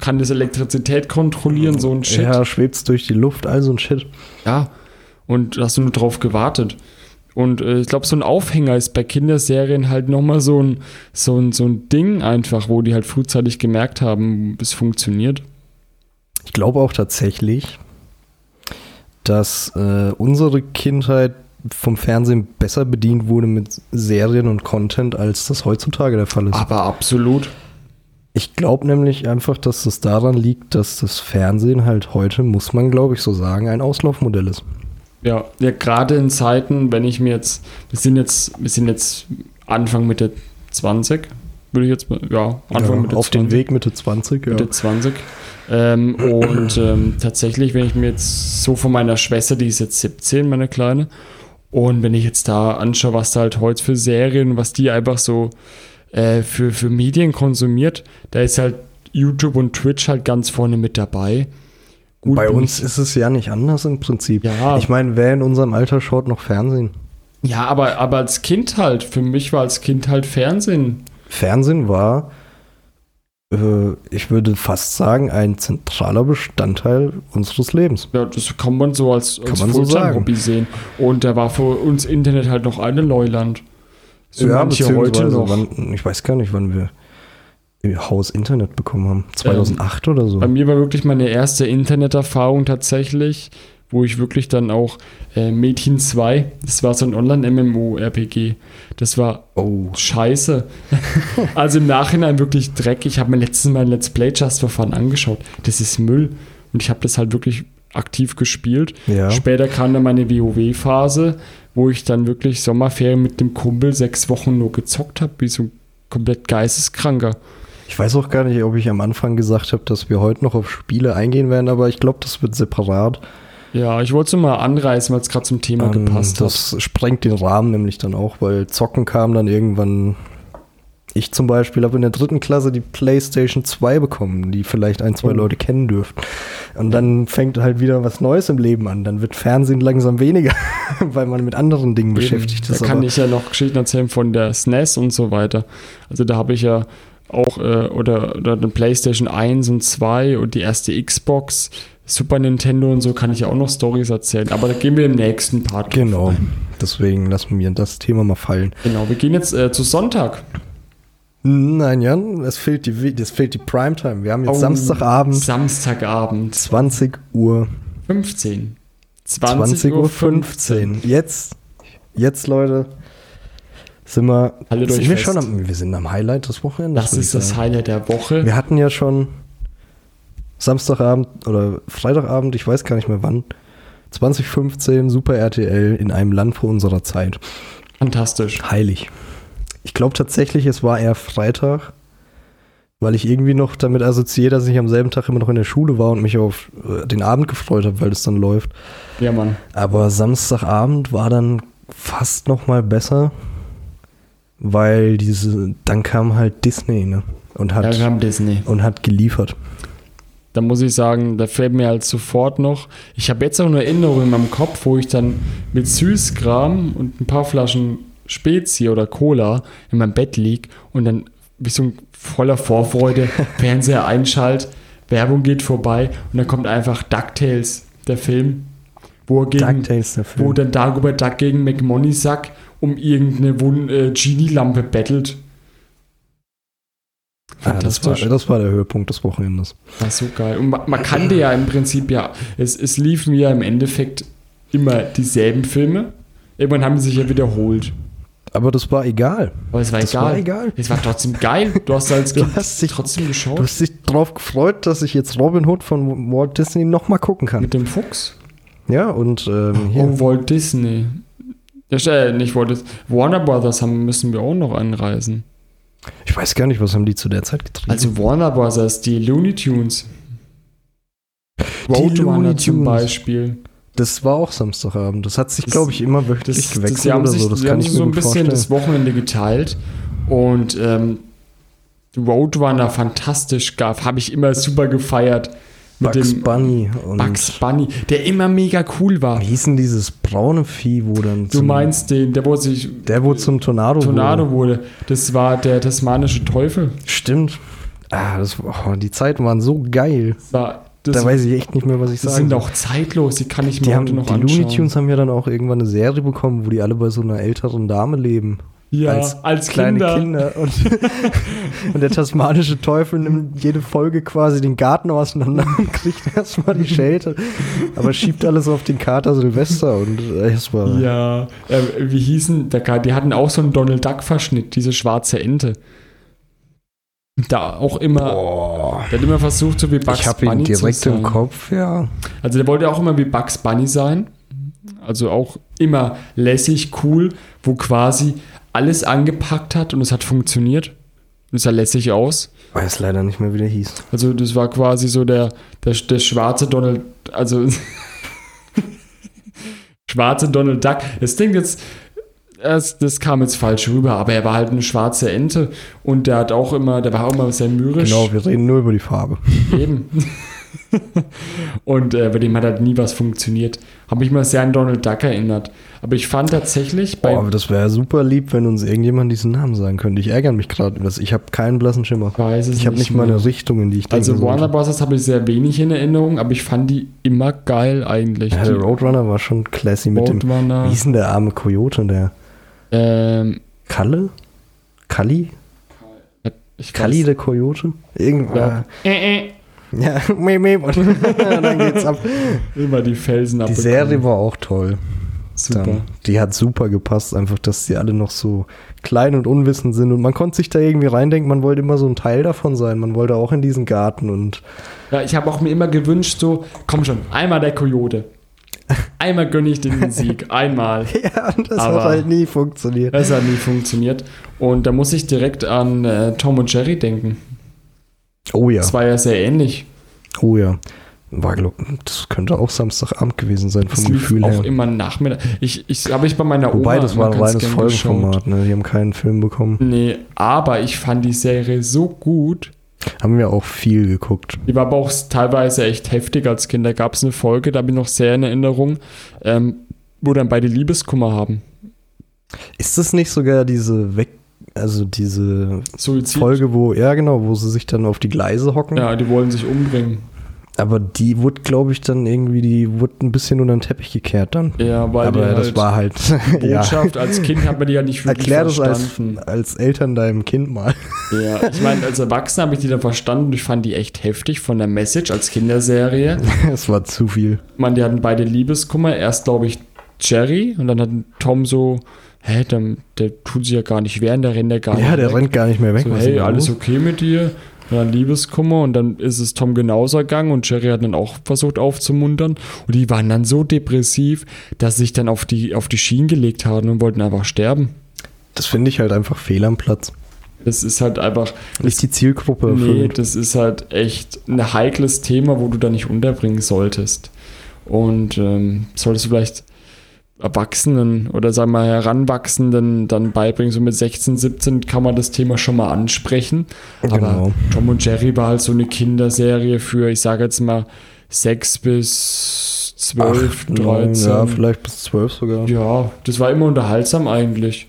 kann das Elektrizität kontrollieren? So ein Shit. Ja, schwebt's durch die Luft, also ein Shit. Ja, und da hast du nur drauf gewartet. Und äh, ich glaube, so ein Aufhänger ist bei Kinderserien halt nochmal so ein, so, ein, so ein Ding einfach, wo die halt frühzeitig gemerkt haben, es funktioniert. Ich glaube auch tatsächlich, dass äh, unsere Kindheit vom Fernsehen besser bedient wurde mit Serien und Content, als das heutzutage der Fall ist. Aber absolut. Ich glaube nämlich einfach, dass das daran liegt, dass das Fernsehen halt heute, muss man glaube ich so sagen, ein Auslaufmodell ist. Ja, ja gerade in Zeiten, wenn ich mir jetzt, wir sind jetzt, wir sind jetzt Anfang Mitte 20, würde ich jetzt ja, Anfang ja, Mitte auf 20. den Weg Mitte 20, ja. Mitte 20. Ähm, und ähm, tatsächlich, wenn ich mir jetzt so von meiner Schwester, die ist jetzt 17, meine Kleine, und wenn ich jetzt da anschaue, was da halt heute für Serien, was die einfach so äh, für, für Medien konsumiert, da ist halt YouTube und Twitch halt ganz vorne mit dabei. Gut, Bei uns ist es ja nicht anders im Prinzip. Ja. Ich meine, wer in unserem Alter schaut noch Fernsehen? Ja, aber, aber als Kind halt, für mich war als Kind halt Fernsehen. Fernsehen war, äh, ich würde fast sagen, ein zentraler Bestandteil unseres Lebens. Ja, das kann man so als, als man so sagen. Hobby sehen. Und da war für uns Internet halt noch eine Neuland. So manche heute noch. Wann, ich weiß gar nicht, wann wir im Haus Internet bekommen haben. 2008 oder so. Bei mir war wirklich meine erste Interneterfahrung tatsächlich, wo ich wirklich dann auch äh, Mädchen 2, das war so ein Online-MMO-RPG. Das war Oh. scheiße. [laughs] also im Nachhinein wirklich Dreck. Ich habe mir letztens mal ein Let's Play Just for Fun angeschaut. Das ist Müll. Und ich habe das halt wirklich aktiv gespielt. Ja. Später kam dann meine WoW-Phase, wo ich dann wirklich Sommerferien mit dem Kumpel sechs Wochen nur gezockt habe, wie so ein komplett geisteskranker. Ich weiß auch gar nicht, ob ich am Anfang gesagt habe, dass wir heute noch auf Spiele eingehen werden, aber ich glaube, das wird separat. Ja, ich wollte es mal anreißen, weil es gerade zum Thema Ähm, gepasst hat. das sprengt den Rahmen nämlich dann auch, weil Zocken kam dann irgendwann. Ich zum Beispiel habe in der dritten Klasse die PlayStation 2 bekommen, die vielleicht ein, zwei Oh. Leute kennen dürften. Und dann fängt halt wieder was Neues im Leben an. Dann wird Fernsehen langsam weniger, [laughs] weil man mit anderen Dingen beschäftigt da ist. kann aber- ich ja noch Geschichten erzählen von der SNES und so weiter. Also da habe ich ja auch, äh, oder, oder eine PlayStation 1 und 2 und die erste Xbox, Super Nintendo und so kann ich ja auch noch Stories erzählen. Aber da gehen wir im nächsten Part. Genau. ein. Deswegen lassen wir das Thema mal fallen. Genau, wir gehen jetzt äh, zu Sonntag. Nein, Jan, es fehlt die, es fehlt die Primetime. Wir haben jetzt Oh, Samstagabend, Samstagabend, 20 Uhr 15. 20 Uhr 15. Jetzt, jetzt, Leute, sind wir, Haltet sind wir fest. schon am, wir sind am Highlight des Wochenendes. Das ist das. Highlight der Woche. Wir hatten ja schon Samstagabend oder Freitagabend, ich weiß gar nicht mehr wann, 2015 Super RTL in einem Land vor unserer Zeit. Fantastisch. Heilig. Ich glaube tatsächlich, es war eher Freitag, weil ich irgendwie noch damit assoziiere, dass ich am selben Tag immer noch in der Schule war und mich auf äh, den Abend gefreut habe, weil es dann läuft. Ja, Mann. Aber Samstagabend war dann fast noch mal besser, weil diese, dann kam halt Disney ne? und hat kam Disney. und hat geliefert. Da muss ich sagen, da fällt mir halt sofort noch. Ich habe jetzt auch eine Erinnerung in meinem Kopf, wo ich dann mit Süßkram und ein paar Flaschen Spezi oder Cola in meinem Bett lieg und dann wie so ein voller Vorfreude [laughs] Fernseher einschalt, Werbung geht vorbei und dann kommt einfach DuckTales, der Film, wo er gegen, DuckTales, der Film. wo dann Dagobert Duck gegen McMoneysack um irgendeine Wun äh, Genie-Lampe bettelt. Ja, das, war, Fantastisch. das war der Höhepunkt des Wochenendes. War so geil. Und man, man kannte ja im Prinzip ja, es, es liefen ja im Endeffekt immer dieselben Filme. Irgendwann haben sie sich ja wiederholt. Aber das war egal. Aber es war Das egal. war egal. Es war trotzdem geil. Du hast als [laughs] Du Kind hast dich- trotzdem Du geschaut. hast dich darauf gefreut, dass ich jetzt Robin Hood von Walt Disney nochmal gucken kann. Mit dem Fuchs. Ja, und ähm, hier. Oh, Walt Disney. Ja, äh, nicht Walt Disney. Warner Brothers haben, müssen wir auch noch anreisen. Ich weiß gar nicht, was haben die zu der Zeit getrieben. Also Warner Brothers, die Looney Tunes. Die Roadrunner Looney zum Tunes. Beispiel. das war auch Samstagabend. Das hat sich, glaube ich, immer wöchentlich Das, das, gewechselt sie haben oder sich, so. Das sie kann haben ich so ein bisschen vorstellen. das Wochenende geteilt. Und ähm, Roadrunner fantastisch gab, habe ich immer super gefeiert. Bugs Bunny und Bugs Bunny, der immer mega cool war. wie hieß denn dieses braune Vieh, wo dann Du meinst den, der wo sich der wo zum Tornado, Tornado wurde. wurde. Das war der tasmanische Teufel. Stimmt. Ah, das, oh, die Zeiten waren so geil. War, da weiß ich echt nicht mehr, was ich das sagen sind auch zeitlos, die kann ich mir Die, haben, heute noch die anschauen. Looney Tunes haben ja dann auch irgendwann eine Serie bekommen, wo die alle bei so einer älteren Dame leben. Ja, als, kleine Kinder. Kinder. Und, [laughs] und der tasmanische Teufel nimmt jede Folge quasi den Garten auseinander [laughs] und kriegt erstmal die Schelte. Aber schiebt alles auf den Kater Silvester und äh, erstmal. Ja, äh, wie hießen, der, die hatten auch so einen Donald Duck-Verschnitt, diese schwarze Ente. Da auch immer, Boah. der hat immer versucht, so wie Bugs Ich habe ihn Bunny direkt zu sein. im Kopf, ja. Also der wollte auch immer wie Bugs Bunny sein. Also auch immer lässig, cool, wo quasi alles angepackt hat und es hat funktioniert. Und es sah lässig aus. Weiß leider nicht mehr, wie der hieß. Also das war quasi so der, der, der schwarze Donald, also [laughs] schwarze Donald Duck. Das klingt jetzt, das, das kam jetzt falsch rüber, aber er war halt eine schwarze Ente und der hat auch immer, der war auch immer sehr mürrisch. Genau, wir reden nur über die Farbe. Eben. [laughs] [laughs] und äh, bei dem hat halt nie was funktioniert. Habe mich mal sehr an Donald Duck erinnert. Aber ich fand tatsächlich bei Boah, aber das wäre super lieb, wenn uns irgendjemand diesen Namen sagen könnte. Ich ärgere mich gerade über das. Ich habe keinen blassen Schimmer. weiß es Ich habe nicht mal eine Richtung, in die ich Also denken Warner. Bros. habe ich sehr wenig in Erinnerung, aber ich fand die immer geil eigentlich. Ja, der Roadrunner war schon classy mit dem. Roadrunner. Wie hieß denn der arme Coyote, der Ähm, Kalle? Kalli? ich Kalli der Coyote? Irgendwann. ja. äh, äh, [laughs] Ja, meep, meep. Und [laughs] dann geht's ab. immer die Felsen Die abbekommen. Serie war auch toll. super. Dann, die hat super gepasst, einfach, dass die alle noch so klein und unwissend sind. Und man konnte sich da irgendwie reindenken, man wollte immer so ein Teil davon sein. Man wollte auch in diesen Garten und Ja, ich habe auch mir immer gewünscht, so, komm schon, einmal der Kojote. Einmal gönne ich den Sieg. [laughs] Einmal. ja, das Aber- hat halt nie funktioniert. Das hat nie funktioniert. Und da muss ich direkt an äh, Tom und Jerry denken. Oh ja, Das war ja sehr ähnlich. oh ja. War, glaub, das könnte auch Samstagabend gewesen sein Das vom lief Gefühl auch her. immer Nachmittag. Ich, ich habe ich bei meiner Oma Wobei, das war ein reines Folgenformat, ne? Die haben keinen Film bekommen. Nee, aber ich fand die Serie so gut. Haben wir auch viel geguckt. Die war aber auch teilweise echt heftig als Kind. Da gab es eine Folge, da habe ich noch sehr in Erinnerung, ähm, wo dann beide Liebeskummer haben. Ist das nicht sogar diese Weg, also diese Suizid. Folge, wo, ja genau, wo sie sich dann auf die Gleise hocken? Ja, die wollen sich umbringen. Aber die wurde, glaube ich, dann irgendwie, die wurde ein bisschen unter den Teppich gekehrt dann. Ja, weil Aber das halt war halt, [laughs] ja. Botschaft als Kind hat man die ja nicht wirklich Erklär das als, verstanden. als Eltern deinem Kind mal. [laughs] Ja, ich meine, als Erwachsener habe ich die dann verstanden und ich fand die echt heftig von der Message als Kinderserie. [laughs] Es war zu viel. Man, die hatten beide Liebeskummer. Erst, glaube ich, Jerry und dann hat Tom so, hä, der, der tut sich ja gar nicht wehren, der rennt ja gar Ja, nicht der weg. rennt gar nicht mehr weg. So, hey, alles okay mit dir? Und dann Liebeskummer und dann ist es Tom genauso ergangen und Jerry hat dann auch versucht aufzumuntern und die waren dann so depressiv, dass sie sich dann auf die, auf die Schienen gelegt haben und wollten einfach sterben. Das finde ich halt einfach fehl am Platz. Das ist halt einfach, Nicht die Zielgruppe nee, erfüllt. das ist halt echt ein heikles Thema, wo du da nicht unterbringen solltest. Und ähm, solltest du vielleicht Erwachsenen oder sagen wir Heranwachsenden dann beibringen, so mit 16, 17 kann man das Thema schon mal ansprechen. Genau. Aber Tom und Jerry war halt so eine Kinderserie für, ich sage jetzt mal, 6 bis 12, Acht, neun, 13. ja, vielleicht bis zwölf sogar. Ja, das war immer unterhaltsam eigentlich.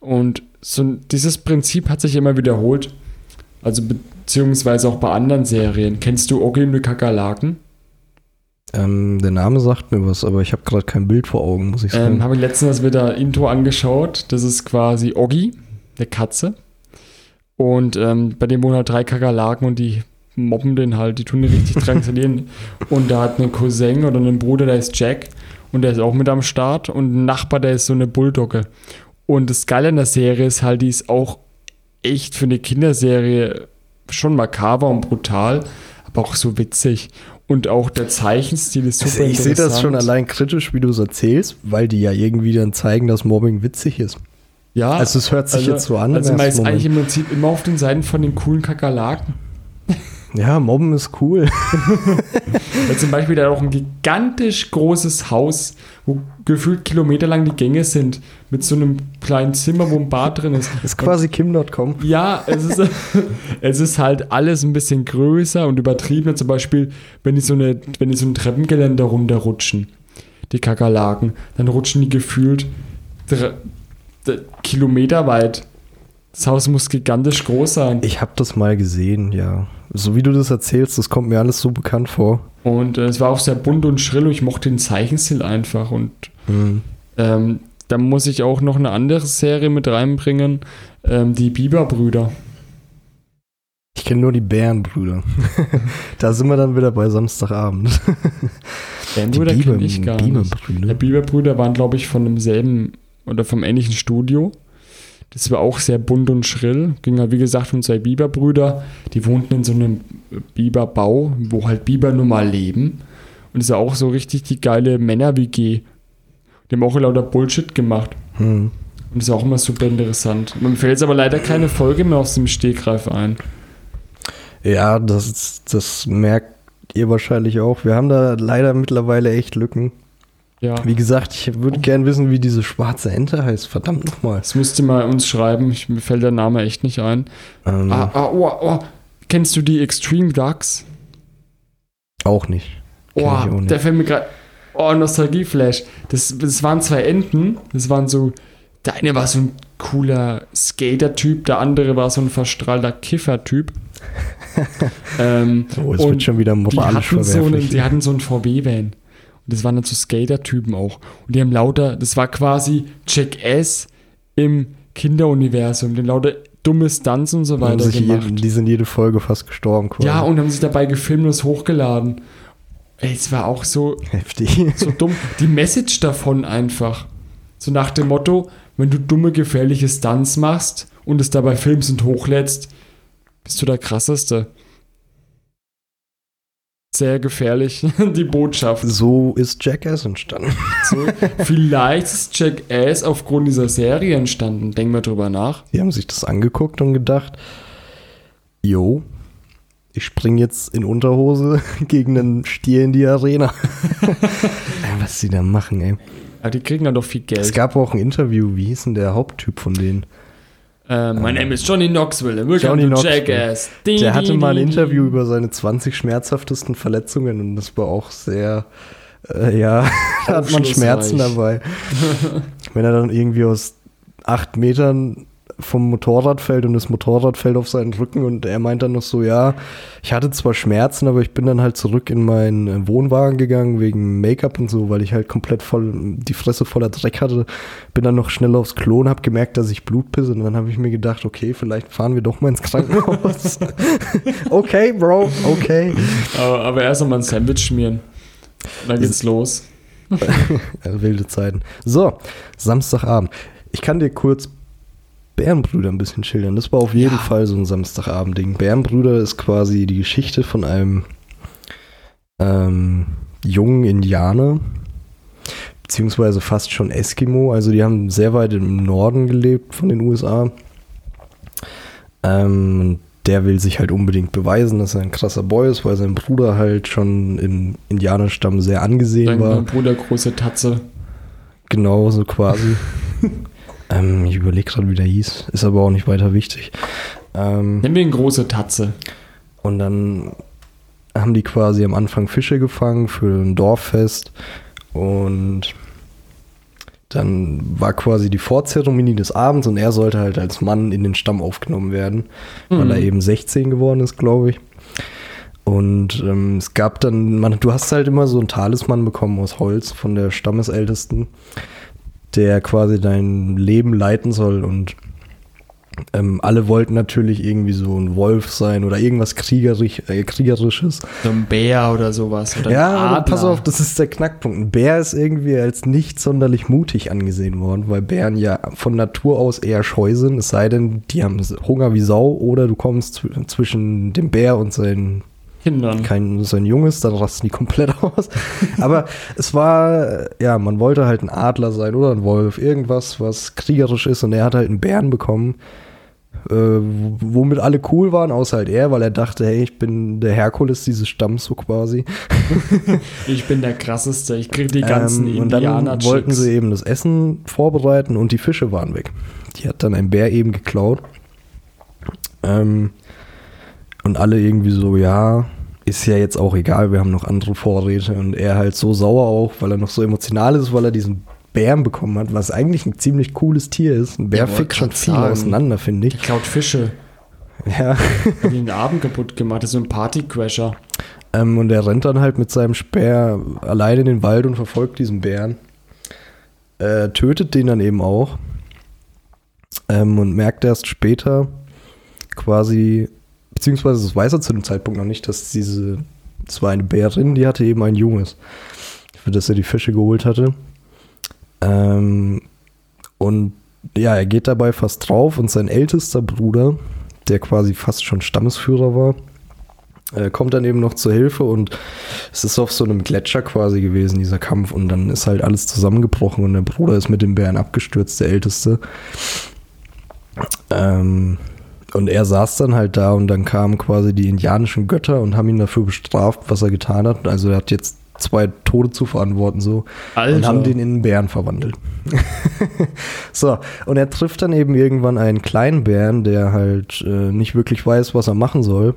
Und so dieses Prinzip hat sich immer wiederholt. Also beziehungsweise auch bei anderen Serien. Kennst du Oggi und die Kakerlaken? Ähm, der Name sagt mir was, aber ich habe gerade kein Bild vor Augen, muss ich sagen. Ähm, Habe ich letztens wieder Intro angeschaut. Das ist quasi Oggi, eine Katze. Und ähm, bei dem wohnen halt drei Kakerlaken und die mobben den halt, die tun den richtig drangsalieren. [laughs] und da hat einen Cousin oder einen Bruder, der ist Jack und der ist auch mit am Start und ein Nachbar, der ist so eine Bulldogge. Und das Geile an der Serie ist halt, die ist auch echt für eine Kinderserie schon makaber und brutal, aber auch so witzig. Und auch der Zeichenstil ist super Also ich sehe das schon allein kritisch, wie du es erzählst, weil die ja irgendwie dann zeigen, dass Mobbing witzig ist. Ja, Also es hört sich also- jetzt so an. Also man ist eigentlich im Prinzip immer auf den Seiten von den coolen Kakerlaken. Ja, Mobben ist cool. [laughs] Zum Beispiel da auch ein gigantisch großes Haus, wo gefühlt kilometerlang die Gänge sind, mit so einem kleinen Zimmer, wo ein Bad drin ist. [laughs] ist quasi Kim.com. Ja, es ist, [laughs] es ist halt alles ein bisschen größer und übertriebener. Zum Beispiel, wenn die so, eine, wenn die so ein Treppengeländer runterrutschen, die Kakerlaken, dann rutschen die gefühlt dr- d- Kilometer weit. Das Haus muss gigantisch groß sein. Ich habe das mal gesehen, ja. So wie du das erzählst, das kommt mir alles so bekannt vor. Und äh, es war auch sehr bunt und schrill und ich mochte den Zeichenstil einfach. Und Hm. ähm, da muss ich auch noch eine andere Serie mit reinbringen, ähm, die Biberbrüder. Ich kenne nur die Bärenbrüder. [laughs] da sind wir dann wieder bei Samstagabend. Bärenbrüder kenne ich gar nicht. Biberbrüder. Die Biberbrüder waren, glaube ich, von demselben oder vom ähnlichen Studio. Das war auch sehr bunt und schrill. Ging halt, wie gesagt, um zwei Biberbrüder. Die wohnten in so einem Biberbau, wo halt Biber nun mal leben. Und es ist auch so richtig die geile Männer-WG. Die haben auch lauter Bullshit gemacht. Hm. Und das ist auch immer super interessant. Mir fällt jetzt aber leider keine Folge mehr aus dem Stegreif ein. Ja, das, das merkt ihr wahrscheinlich auch. Wir haben da leider mittlerweile echt Lücken. Ja. Wie gesagt, ich würde gern wissen, wie diese schwarze Ente heißt. Verdammt nochmal. Das müsst ihr mal uns schreiben. Ich, mir fällt der Name echt nicht ein. Ähm, Ah, ah, oh, oh. Kennst du die Extreme Ducks? Auch nicht. Kenn ich auch Oh, nicht. der fällt mir gerade. Oh, Nostalgieflash. Das, das waren zwei Enten. Das waren so. Der eine war so ein cooler Skater-Typ, der andere war so ein verstrahlter Kiffer-Typ. [laughs] ähm, Oh, es und wird schon wieder die moralisch hatten, so einen, die hatten so einen VW-Van. Und das waren dann so Skater-Typen auch. Und die haben lauter, das war quasi Jackass im Kinderuniversum. Die haben lauter dumme Stunts und so weiter sich gemacht. je, die sind jede Folge fast gestorben. Quasi. Ja, und haben sich dabei gefilmt und es hochgeladen. Ey, es war auch so, [laughs] Heftig. so dumm. Die Message davon einfach. So nach dem Motto, wenn du dumme, gefährliche Stunts machst und es dabei filmst und hochlädst, bist du der krasseste. Sehr gefährlich, [laughs] die Botschaft. So ist Jackass entstanden. [laughs] So, vielleicht ist Jackass aufgrund dieser Serie entstanden. Denk mal drüber nach. Die haben sich das angeguckt und gedacht, yo, ich spring jetzt in Unterhose [laughs] gegen einen Stier in die Arena. [laughs] Was die da machen, ey. Ja, die kriegen dann doch viel Es Geld. gab auch ein Interview, wie hieß denn der Haupttyp von denen? My name is Johnny Knoxville. Welcome Johnny to Knoxville. Jackass. Ding, Der hatte mal ein Interview über seine 20 schmerzhaftesten Verletzungen und das war auch sehr, äh, ja, [laughs] da hat man Schmerzen dabei. Wenn er dann irgendwie aus acht Metern vom Motorrad fällt und das Motorrad fällt auf seinen Rücken und er meint dann noch so, ja, ich hatte zwar Schmerzen, aber ich bin dann halt zurück in meinen äh, Wohnwagen gegangen wegen Make-up und so, weil ich halt komplett voll die Fresse voller Dreck hatte. Bin dann noch schnell aufs Klo und hab gemerkt, dass ich Blut pisse und dann habe ich mir gedacht, okay, vielleicht fahren wir doch mal ins Krankenhaus. [laughs] okay, Bro, okay. Aber, aber erst einmal ein Sandwich schmieren. Dann geht's los. [laughs] Wilde Zeiten. So, Samstagabend. Ich kann dir kurz Bärenbrüder ein bisschen schildern. Das war auf jeden Ja. Fall so ein Samstagabend-Ding. Bärenbrüder ist quasi die Geschichte von einem ähm, jungen Indianer, beziehungsweise fast schon Eskimo. Also die haben sehr weit im Norden gelebt von den USA. Ähm, der will sich halt unbedingt beweisen, dass er ein krasser Boy ist, weil sein Bruder halt schon im Indianerstamm sehr angesehen Dein, war. Bruder große Tatze. Genau, so quasi. [laughs] ähm, ich überlege gerade, wie der hieß. Ist aber auch nicht weiter wichtig. Ähm, Nennen wir ihn große Tatze. und dann haben die quasi am Anfang Fische gefangen für ein Dorffest. Und dann war quasi die Vorzeremonie des Abends und er sollte halt als Mann in den Stamm aufgenommen werden, weil Mhm. er eben 16 geworden ist, glaube ich. Und ähm, es gab dann, man, du hast halt immer so einen Talisman bekommen aus Holz von der Stammesältesten, der quasi dein Leben leiten soll. Und Ähm, alle wollten natürlich irgendwie so ein Wolf sein oder irgendwas kriegerisch, äh, Kriegerisches. So ein Bär oder sowas. Oder Ja, pass auf, das ist der Knackpunkt. Ein Bär ist irgendwie als nicht sonderlich mutig angesehen worden, weil Bären ja von Natur aus eher scheu sind, es sei denn, die haben Hunger wie Sau oder du kommst zw- zwischen dem Bär und seinen Kindern. kein sein Junges, dann rasten die komplett [laughs] aus. Aber es war, ja, man wollte halt ein Adler sein oder ein Wolf, irgendwas, was kriegerisch ist und er hat halt einen Bären bekommen, äh, womit alle cool waren, außer halt er, weil er dachte, hey, ich bin der Herkules dieses Stamms so quasi. [laughs] Ich bin der krasseste. Ich krieg die ganzen Ähm, und dann wollten sie eben das Essen vorbereiten und die Fische waren weg. Die hat dann ein Bär eben geklaut. Ähm, und alle irgendwie so, ja, ist ja jetzt auch egal, wir haben noch andere Vorräte. Und er halt so sauer auch, weil er noch so emotional ist, weil er diesen Bären bekommen hat, was eigentlich ein ziemlich cooles Tier ist. Ein Bär Ja, fickt schon viel sagen. auseinander, finde ich. klaut Fische. Ja. [laughs] Hat den Abend kaputt gemacht. Das ist so ein Partycrasher. Ähm, und er rennt dann halt mit seinem Speer allein in den Wald und verfolgt diesen Bären. Äh, tötet den dann eben auch. Ähm, und merkt erst später quasi, beziehungsweise das weiß er zu dem Zeitpunkt noch nicht, dass diese, das war eine Bärin, die hatte eben ein Junges, für das er die Fische geholt hatte. Ähm, und ja, er geht dabei fast drauf und sein ältester Bruder, der quasi fast schon Stammesführer war, äh, kommt dann eben noch zur Hilfe und es ist auf so einem Gletscher quasi gewesen, dieser Kampf. Und dann ist halt alles zusammengebrochen und der Bruder ist mit dem Bären abgestürzt, der Älteste. Ähm, und er saß dann halt da und dann kamen quasi die indianischen Götter und haben ihn dafür bestraft, was er getan hat. Also er hat jetzt zwei Tode zu verantworten so Alter. und haben den in einen Bären verwandelt. [laughs] so, und er trifft dann eben irgendwann einen kleinen Bären, der halt äh, nicht wirklich weiß, was er machen soll,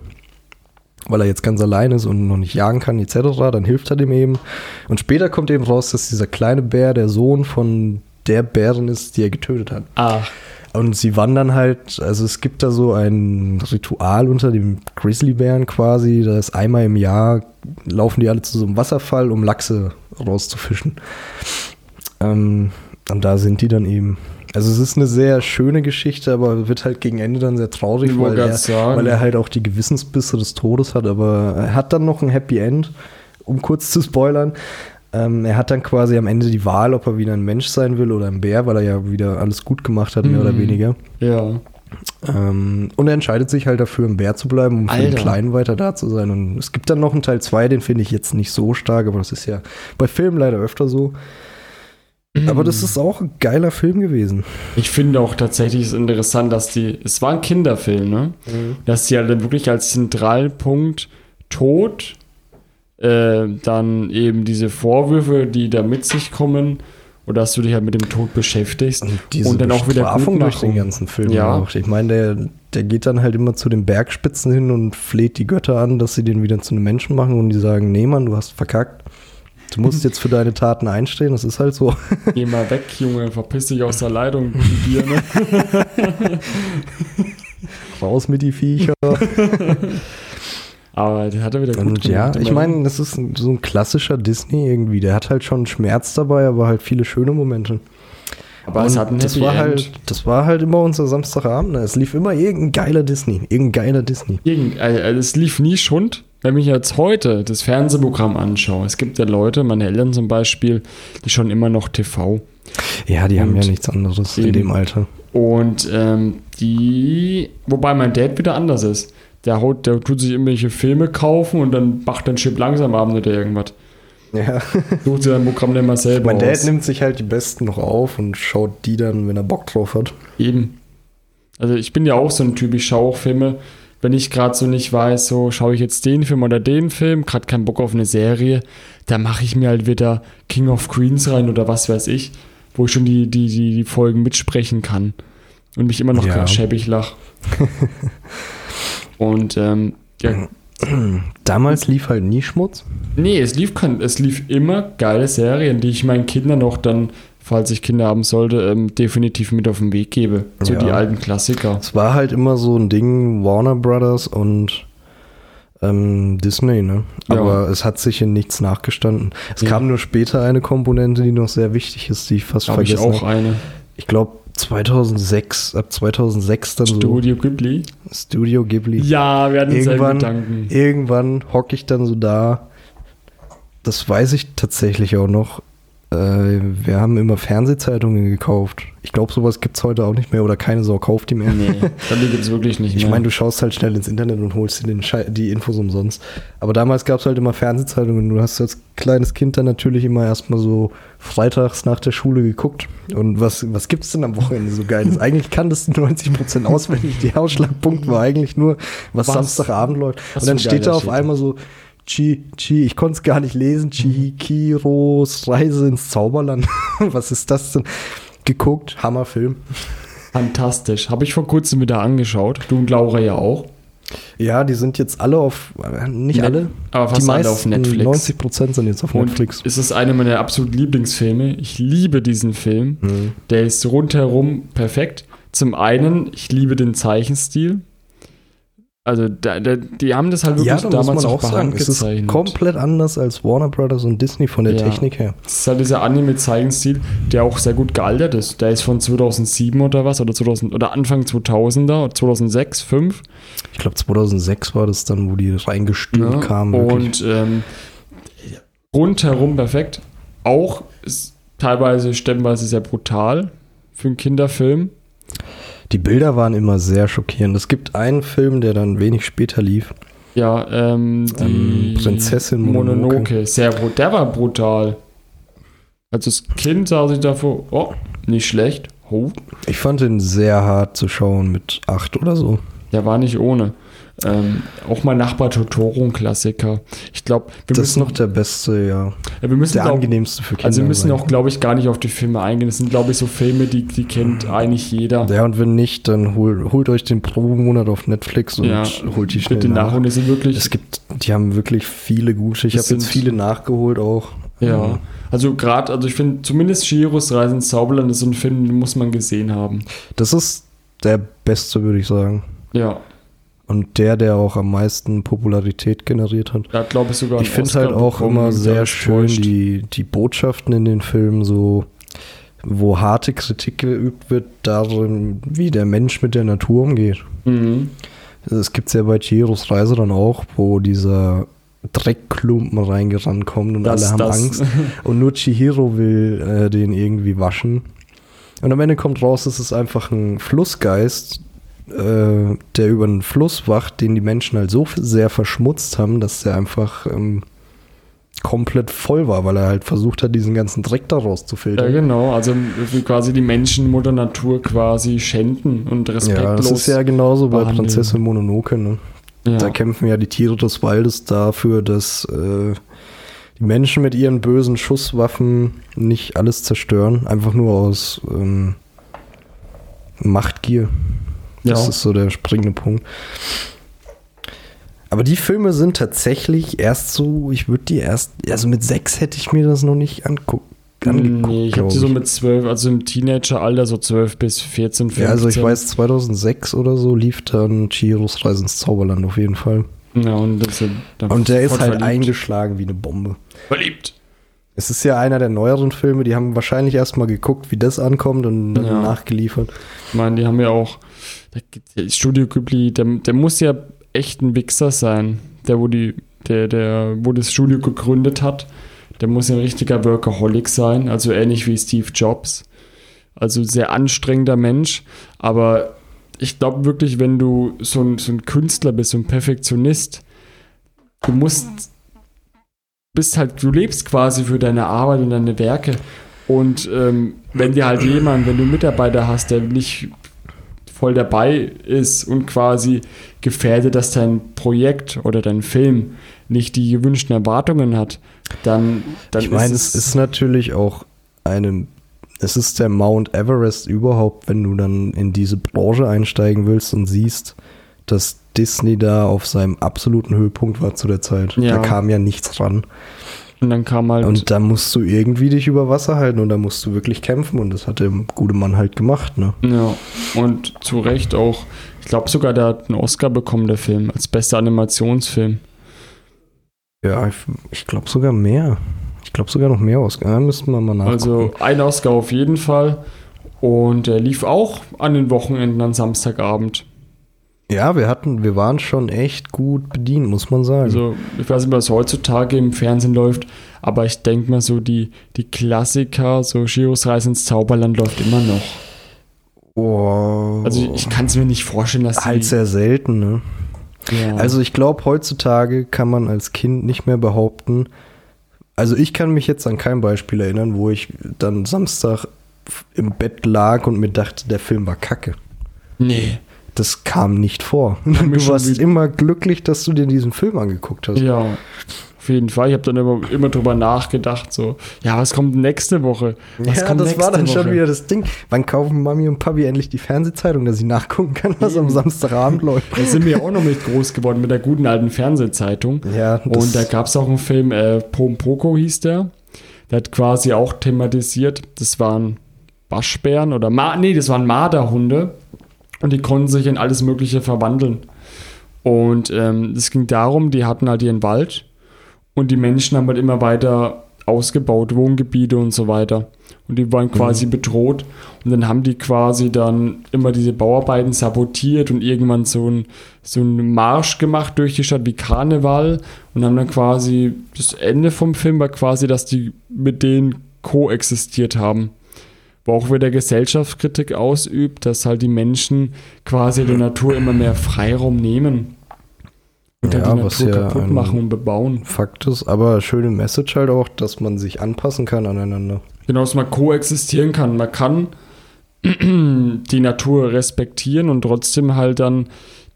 weil er jetzt ganz allein ist und noch nicht jagen kann, etc. Dann hilft er dem eben. Und später kommt eben raus, dass dieser kleine Bär der Sohn von der Bärin ist, die er getötet hat. Ach, Und sie wandern halt, also es gibt da so ein Ritual unter dem Grizzlybären quasi, da ist einmal im Jahr, laufen die alle zu so einem Wasserfall, um Lachse rauszufischen. Ähm, und da sind die dann eben. Also es ist eine sehr schöne Geschichte, aber wird halt gegen Ende dann sehr traurig, weil er, weil er halt auch die Gewissensbisse des Todes hat, aber er hat dann noch ein Happy End, um kurz zu spoilern. Ähm, er hat dann quasi am Ende die Wahl, ob er wieder ein Mensch sein will oder ein Bär, weil er ja wieder alles gut gemacht hat, mehr Mhm. oder weniger. ja. Ähm, und er entscheidet sich halt dafür, ein Bär zu bleiben, um für den. Kleinen weiter da zu sein. Und es gibt dann noch einen Teil 2, den finde ich jetzt nicht so stark, aber das ist ja bei Filmen leider öfter so. Aber das ist auch ein geiler Film gewesen. Ich finde auch tatsächlich ist interessant, dass die, es war ein Kinderfilm, ne? Dass die halt wirklich als Zentralpunkt Tod, äh, dann eben diese Vorwürfe, die da mit sich kommen, oder dass du dich halt mit dem Tod beschäftigst Und diese und dann auch wieder Bestrafung durch den ganzen Film Ja. auch. Ich meine, der, der geht dann halt immer zu den Bergspitzen hin und fleht die Götter an, dass sie den wieder zu einem Menschen machen und die sagen, nee Mann, du hast verkackt. Du musst jetzt für deine Taten einstehen, das ist halt so. [laughs] Geh mal weg, Junge, verpiss dich aus der Leitung, Bier, ne? [laughs] Raus mit die Viecher. [laughs] Aber der hat er wieder gut Und ja, gemacht. ich meine, das ist ein- so ein klassischer Disney irgendwie. Der hat halt schon Schmerz dabei, aber halt viele schöne Momente. aber es Und hat ein das Happy war End. halt, das war halt immer unser Samstagabend. ne? Es lief immer irgendein geiler Disney, irgendein geiler Disney. Irgend, äh, es lief nie Schund. Wenn ich jetzt heute das Fernsehprogramm anschaue, es gibt ja Leute, meine Eltern zum Beispiel, die schauen immer noch TV. Ja, die haben ja nichts anderes in eben. dem Alter. Und ähm, die, wobei mein Dad wieder anders ist. Der, haut, der tut sich irgendwelche Filme kaufen und dann macht dann Chip langsam Abend oder irgendwas. Ja. [laughs] Sucht sich sein Programm dann mal selber Mein Dad aus. nimmt sich halt die besten noch auf und schaut die dann, wenn er Bock drauf hat. Eben. Also ich bin ja auch so ein Typ, ich schaue auch Filme, wenn ich gerade so nicht weiß, so schaue ich jetzt den Film oder den Film, gerade keinen Bock auf eine Serie, da mache ich mir halt wieder King of Queens rein oder was weiß ich, wo ich schon die, die, die, die Folgen mitsprechen kann und mich immer noch Ja. schäbig lach. [laughs] und ähm, ja, [clears throat] Damals lief halt nie Schmutz. nee, es lief, kein, es lief immer geile Serien, die ich meinen Kindern noch dann, falls ich Kinder haben sollte, ähm, definitiv mit auf den Weg gebe. So Ja. die alten Klassiker. Es war halt immer so ein Ding, Warner Brothers und ähm, Disney, ne? Ja. Aber es hat sich in nichts nachgestanden. Es Ja. kam nur später eine Komponente, die noch sehr wichtig ist, die ich fast Habe ich vergessen auch eine. Ich glaube, 2006, ab 2006 dann Studio Ghibli. so Studio Ghibli. Ja, wir hatten irgendwann, Gedanken. irgendwann hocke ich dann so da. Das weiß ich tatsächlich auch noch. Äh, wir haben immer Fernsehzeitungen gekauft. Ich glaube, sowas gibt es heute auch nicht mehr oder keine Sau kauft die mehr. Nee, dann gibt es wirklich nicht Ich mehr. meine, du schaust halt schnell ins Internet und holst dir die Infos umsonst. Aber damals gab es halt immer Fernsehzeitungen. Du hast als kleines Kind dann natürlich immer erstmal so freitags nach der Schule geguckt. Und was, was gibt es denn am Wochenende so Geiles? [laughs] eigentlich kanntest du 90% auswendig. Die Ausschlagpunkt war eigentlich nur, was, Was? Samstagabend läuft. Was und dann steht da auf einmal so, Chi, Chi, ich konnte es gar nicht lesen, Chihiros Reise ins Zauberland. [laughs] was ist das denn? Geguckt, Hammerfilm. Fantastisch. Habe ich vor kurzem wieder angeschaut. Du und Laura ja auch. Ja, die sind jetzt alle auf, äh, nicht Net- alle, aber fast die alle meisten, auf Netflix. 90 Prozent sind jetzt auf Und Netflix. es ist einer meiner absoluten Lieblingsfilme. Ich liebe diesen Film. Mhm. Der ist rundherum perfekt. Zum einen, ich liebe den Zeichenstil. Also, da, da, die haben das halt wirklich Ja, da muss damals man auch sagen, es ist komplett anders als Warner Brothers und Disney von der Ja. Technik her. Das ist halt dieser Anime-Zeichenstil, der auch sehr gut gealtert ist. Der ist von 2007 oder was, oder 2000, oder Anfang 2000er, oder 2006, 2005. Ich glaube 2006 war das dann, wo die reingestürmt Ja, kamen. wirklich. und ähm, rundherum perfekt. Auch ist teilweise stellenweise sehr brutal für einen Kinderfilm. Die Bilder waren immer sehr schockierend. Es gibt einen Film, der dann wenig später lief. Ja, ähm, die Ähm, Prinzessin Mononoke. Mononoke. Sehr der war brutal. Also das Kind sah sich davor, oh, nicht schlecht. Oh, Ich fand ihn sehr hart zu schauen mit acht oder so. der war nicht ohne. Ähm, auch mein Nachbar Totoro, ein Klassiker. Ich glaube, wir, Das ist müssen- noch der beste, ja. ja, wir müssen Der glaub- angenehmste für Kinder. Also wir müssen auch, glaube ich, gar nicht auf die Filme eingehen. Das sind, glaube ich, so Filme, die, die kennt eigentlich jeder. Ja, und wenn nicht, dann hol, holt euch den Probemonat auf Netflix und Ja, holt die schnell Bitte nach. Und es sind wirklich, Es gibt, die haben wirklich viele gute. Ich habe jetzt viele nachgeholt auch. ja. Also gerade, also ich finde, zumindest Shiros Reise ins Zauberland ist so ein Film, den muss man gesehen haben. Das ist der beste, würde ich sagen. Ja, Und der, der auch am meisten Popularität generiert hat. hat, glaube ich, sogar Ich finde halt auch bekommen, immer sehr schön die, die Botschaften in den Filmen, so wo harte Kritik geübt wird darin, wie der Mensch mit der Natur umgeht. Mhm. Es gibt ja bei Chihiros Reise dann auch, wo dieser Dreckklumpen reingerannt kommt und Das- alle haben das- Angst. [laughs] Und nur Chihiro will äh, den irgendwie waschen. Und am Ende kommt raus, es ist einfach ein Flussgeist, äh, der über einen Fluss wacht, den die Menschen halt so sehr verschmutzt haben, dass der einfach ähm, komplett voll war, weil er halt versucht hat, diesen ganzen Dreck daraus zu Ja, filtern. genau. Also wie quasi die Menschen Mutter Natur quasi schänden und Ja, respektlos. das ist ja genauso bei behandeln. Prinzessin Mononoke. Ne? ja. Da kämpfen ja die Tiere des Waldes dafür, dass äh, die Menschen mit ihren bösen Schusswaffen nicht alles zerstören, einfach nur aus ähm, Machtgier. Ja. Das ist so der springende Punkt. Aber die Filme sind tatsächlich erst so, ich würde die erst, also mit sechs hätte ich mir das noch nicht anguckt. angeguckt. Nee, ich habe die so mit 12, also im Teenageralter, so 12 bis 14, 15. ja, also ich weiß, 2006 oder so lief dann Chihiros Reise ins Zauberland auf jeden Fall. Ja, und, das Und der ist halt verliebt. eingeschlagen wie eine Bombe. Verliebt. Es ist ja einer der neueren Filme, die haben wahrscheinlich erstmal geguckt, wie das ankommt und dann Ja. nachgeliefert. Ich meine, die haben ja auch, der, Studio Ghibli, der, der muss ja echt ein Wichser sein. Der, wo die, der, der, wo das Studio gegründet hat, der muss ein richtiger Workaholic sein, also ähnlich wie Steve Jobs. Also sehr anstrengender Mensch, aber ich glaube wirklich, wenn du so ein, so ein Künstler bist, so ein Perfektionist, du musst, bist halt, du lebst quasi für deine Arbeit und deine Werke. Und ähm, wenn dir halt jemand, wenn du einen Mitarbeiter hast, der nicht voll dabei ist und quasi gefährdet, dass dein Projekt oder dein Film nicht die gewünschten Erwartungen hat, dann, dann ich meine, es ist natürlich auch eine, es ist der Mount Everest überhaupt, wenn du dann in diese Branche einsteigen willst und siehst, dass Disney da auf seinem absoluten Höhepunkt war zu der Zeit. Ja. Da kam ja nichts ran. Und dann kam halt Und da musst du irgendwie dich über Wasser halten und da musst du wirklich kämpfen und das hat der gute Mann halt gemacht, ne? Ja, und zu Recht auch. Ich glaube sogar, der hat einen Oscar bekommen, der Film, als bester Animationsfilm. Ja, ich, ich glaube sogar mehr. Ich glaube sogar noch mehr aus. Ja, müssten wir mal nachgucken. Also ein Oscar auf jeden Fall. Und er lief auch an den Wochenenden am Samstagabend. Ja, wir hatten, wir waren schon echt gut bedient, muss man sagen. Also, ich weiß nicht, was heutzutage im Fernsehen läuft, aber ich denke mal so, die, die Klassiker, so Giros Reise ins Zauberland läuft immer noch. oh, Also, ich kann es mir nicht vorstellen, dass halt sehr selten, ne? ja. Also ich glaube, heutzutage kann man als Kind nicht mehr behaupten, also ich kann mich jetzt an kein Beispiel erinnern, wo ich dann Samstag im Bett lag und mir dachte, der Film war kacke. nee. Das kam nicht vor. Du warst immer glücklich, dass du dir diesen Film angeguckt hast. Ja, auf jeden Fall. Ich habe dann immer, immer drüber nachgedacht, so, ja, was kommt nächste Woche? Was ja, kommt das war dann nächste schon Woche? wieder das Ding. Wann kaufen Mami und Papi endlich die Fernsehzeitung, dass sie nachgucken kann, was am. Samstagabend läuft? Da sind wir auch noch mit groß geworden mit der guten alten Fernsehzeitung. Ja, Und da gab es auch einen Film, äh, Pompoko hieß der. Der hat quasi auch thematisiert, das waren Waschbären oder Ma nee, das waren Marderhunde. Und die konnten sich in alles Mögliche verwandeln. Und ähm, es ging darum, die hatten halt ihren Wald und die Menschen haben halt immer weiter ausgebaut, Wohngebiete und so weiter. Und die waren quasi bedroht. Und dann haben die quasi dann immer diese Bauarbeiten sabotiert und irgendwann so einen so einen Marsch gemacht durch die Stadt wie Karneval und haben dann quasi, das Ende vom Film war quasi, dass die mit denen koexistiert haben. Wo auch wieder Gesellschaftskritik ausübt, dass halt die Menschen quasi der Natur immer mehr Freiraum nehmen. Und Ja, dann die Natur ja kaputt machen und bebauen. Fakt ist, aber schöne Message halt auch, dass man sich anpassen kann aneinander. Genau, dass man koexistieren kann. Man kann [clears throat] die Natur respektieren und trotzdem halt dann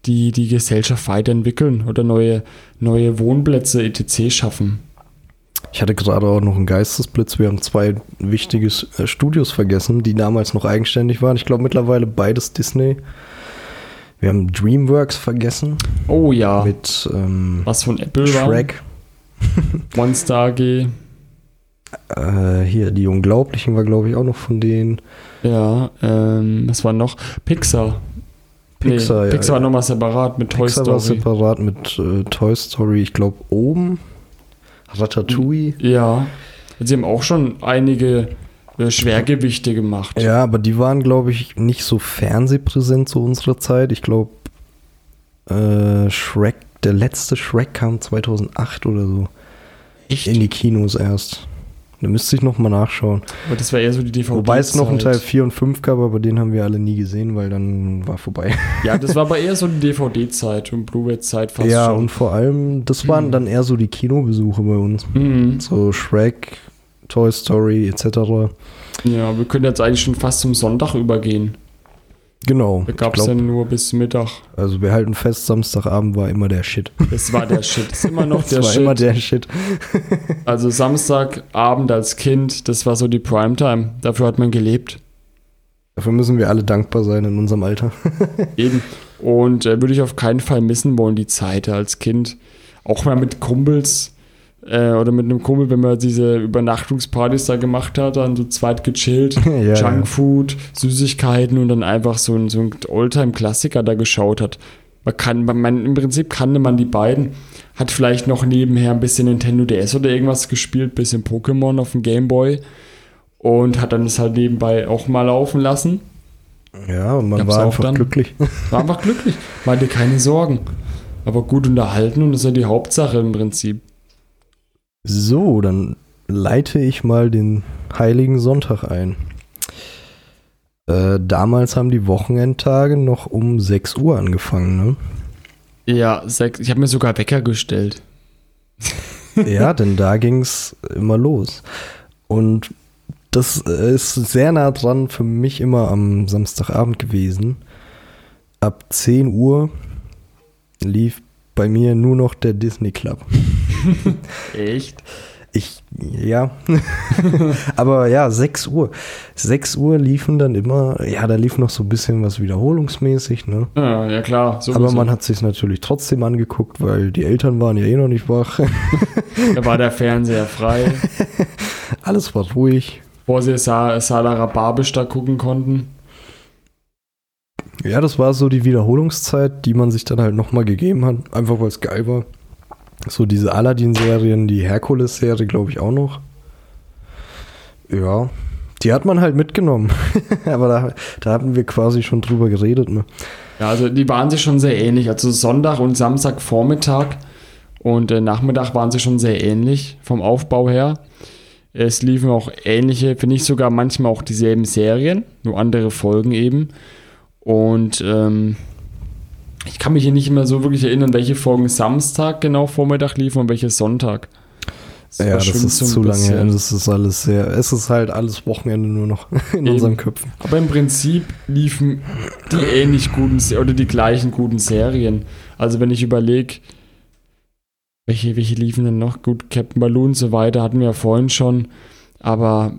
die, die Gesellschaft weiterentwickeln oder neue, neue Wohnplätze etc. schaffen. Ich hatte gerade auch noch einen Geistesblitz. Wir haben zwei wichtige äh, Studios vergessen, die damals noch eigenständig waren. Ich glaube mittlerweile beides Disney. Wir haben DreamWorks vergessen Oh ja, mit ähm, was von Apple Shrek. war. Monster AG. Äh, hier, die Unglaublichen war, glaube ich, auch noch von denen. Ja, ähm, was war noch? Pixar. Pixar, nee, ja, Pixar ja. nochmal separat mit Toy Pixar war Story. separat mit äh, Toy Story, ich glaube, oben. Ratatouille. Ja, sie haben auch schon einige äh, Schwergewichte gemacht. Ja, aber die waren, glaube ich, nicht so fernsehpräsent zu unserer Zeit. Ich glaube, äh, Shrek, der letzte Shrek kam 2008 oder so. Echt? In die Kinos erst. Da müsste ich nochmal nachschauen. Aber das war eher so die DVD. Wobei es noch einen Teil Zeit. 4 und 5 gab, aber den haben wir alle nie gesehen, weil dann war vorbei. Ja, das war [laughs] aber eher so die DVD-Zeit und Blu-ray-Zeit fast ja, schon. und vor allem, das waren Mhm. dann eher so die Kinobesuche bei uns. Mhm. So Shrek, Toy Story etc. Ja, wir können jetzt eigentlich schon fast zum Sonntag übergehen. Genau. Da gab es ja nur bis Mittag. also wir halten fest, Samstagabend war immer der Shit. Das war der Shit. Das ist immer noch [laughs] der war Shit. immer der Shit. [laughs] [laughs] Also Samstagabend als Kind, das war so die Primetime. Dafür hat man gelebt. Dafür müssen wir alle dankbar sein in unserem Alter. Eben. Und äh, würde ich auf keinen Fall missen wollen, die Zeit als Kind. Auch mal mit Kumpels äh, oder mit einem Kumpel, wenn man diese Übernachtungspartys da gemacht hat, dann so zweit gechillt, [laughs] ja, Junkfood, Süßigkeiten und dann einfach so ein, so ein Oldtime-Klassiker da geschaut hat. Man kann, man, im Prinzip kannte man die beiden, hat vielleicht noch nebenher ein bisschen Nintendo DS oder irgendwas gespielt, bisschen Pokémon auf dem Gameboy und hat dann das halt nebenbei auch mal laufen lassen. ja, und man Gab's war einfach dann? glücklich. [laughs] War einfach glücklich, man hatte keine Sorgen. Aber gut unterhalten und das ist ja die Hauptsache im Prinzip. So, dann leite ich mal den Heiligen Sonntag ein. Äh, damals haben die Wochenendtage noch um 6 Uhr angefangen, Ja, sechs, ich habe mir sogar Wecker gestellt. ne? [laughs] ja, denn da ging es immer los. Und das äh, ist sehr nah dran für mich immer am Samstagabend gewesen. Ab 10 Uhr lief bei mir nur noch der Disney Club. [laughs] Echt? Ich, ja. [laughs] Aber ja, 6 Uhr. 6 Uhr liefen dann immer, ja, da lief noch so ein bisschen was wiederholungsmäßig, ne? Ja, ja klar. Aber sowieso. man hat sich natürlich trotzdem angeguckt, weil die Eltern waren ja eh noch nicht wach. [laughs] Da war der Fernseher frei. Alles war ruhig. Bevor sie Sa Sala Rababisch da gucken konnten. Ja, das war so die Wiederholungszeit, die man sich dann halt nochmal gegeben hat, einfach weil es geil war. So diese Aladdin-Serien, die Herkules-Serie, glaube ich, auch noch. Ja, Die hat man halt mitgenommen. [laughs] Aber da, da hatten wir quasi schon drüber geredet. Ne? Ja, also die waren sich schon sehr ähnlich. Also Sonntag und Samstagvormittag und äh, Nachmittag waren sie schon sehr ähnlich vom Aufbau her. Es liefen auch ähnliche, finde ich sogar manchmal auch dieselben Serien, nur andere Folgen eben. Und ähm, ich kann mich hier nicht mehr so wirklich erinnern, welche Folgen Samstag genau Vormittag liefen und welche Sonntag. ja, das ist zu lange her. Das ist alles sehr. Es ist halt alles Wochenende nur noch [laughs] in Eben. unseren Köpfen. Aber im Prinzip liefen die ähnlich guten oder die gleichen guten Serien. Also wenn ich überlege, welche, welche liefen denn noch? Gut, Captain Balloon und so weiter hatten wir ja vorhin schon. Aber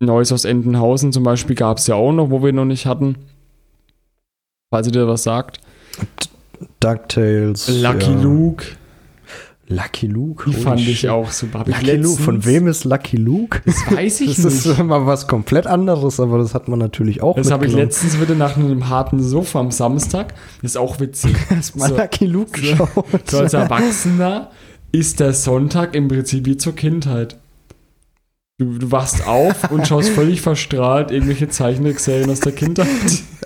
Neues aus Entenhausen zum Beispiel gab es ja auch noch, wo wir noch nicht hatten. Falls ihr dir was sagt. DuckTales. Lucky ja. Luke, Lucky Luke. die fand ich auch super. Lucky Luke. Von wem ist Lucky Luke? Das weiß ich [laughs] Das nicht. ist mal was komplett anderes, aber das hat man natürlich auch Das habe ich letztens wieder nach einem harten Sofa am Samstag. Das ist auch witzig. [laughs] Hast mal So- Lucky Luke so- geschaut. So als Erwachsener ist der Sonntag im Prinzip wie zur Kindheit. Du, du wachst auf und schaust völlig verstrahlt irgendwelche Zeichentrickserien aus der Kindheit.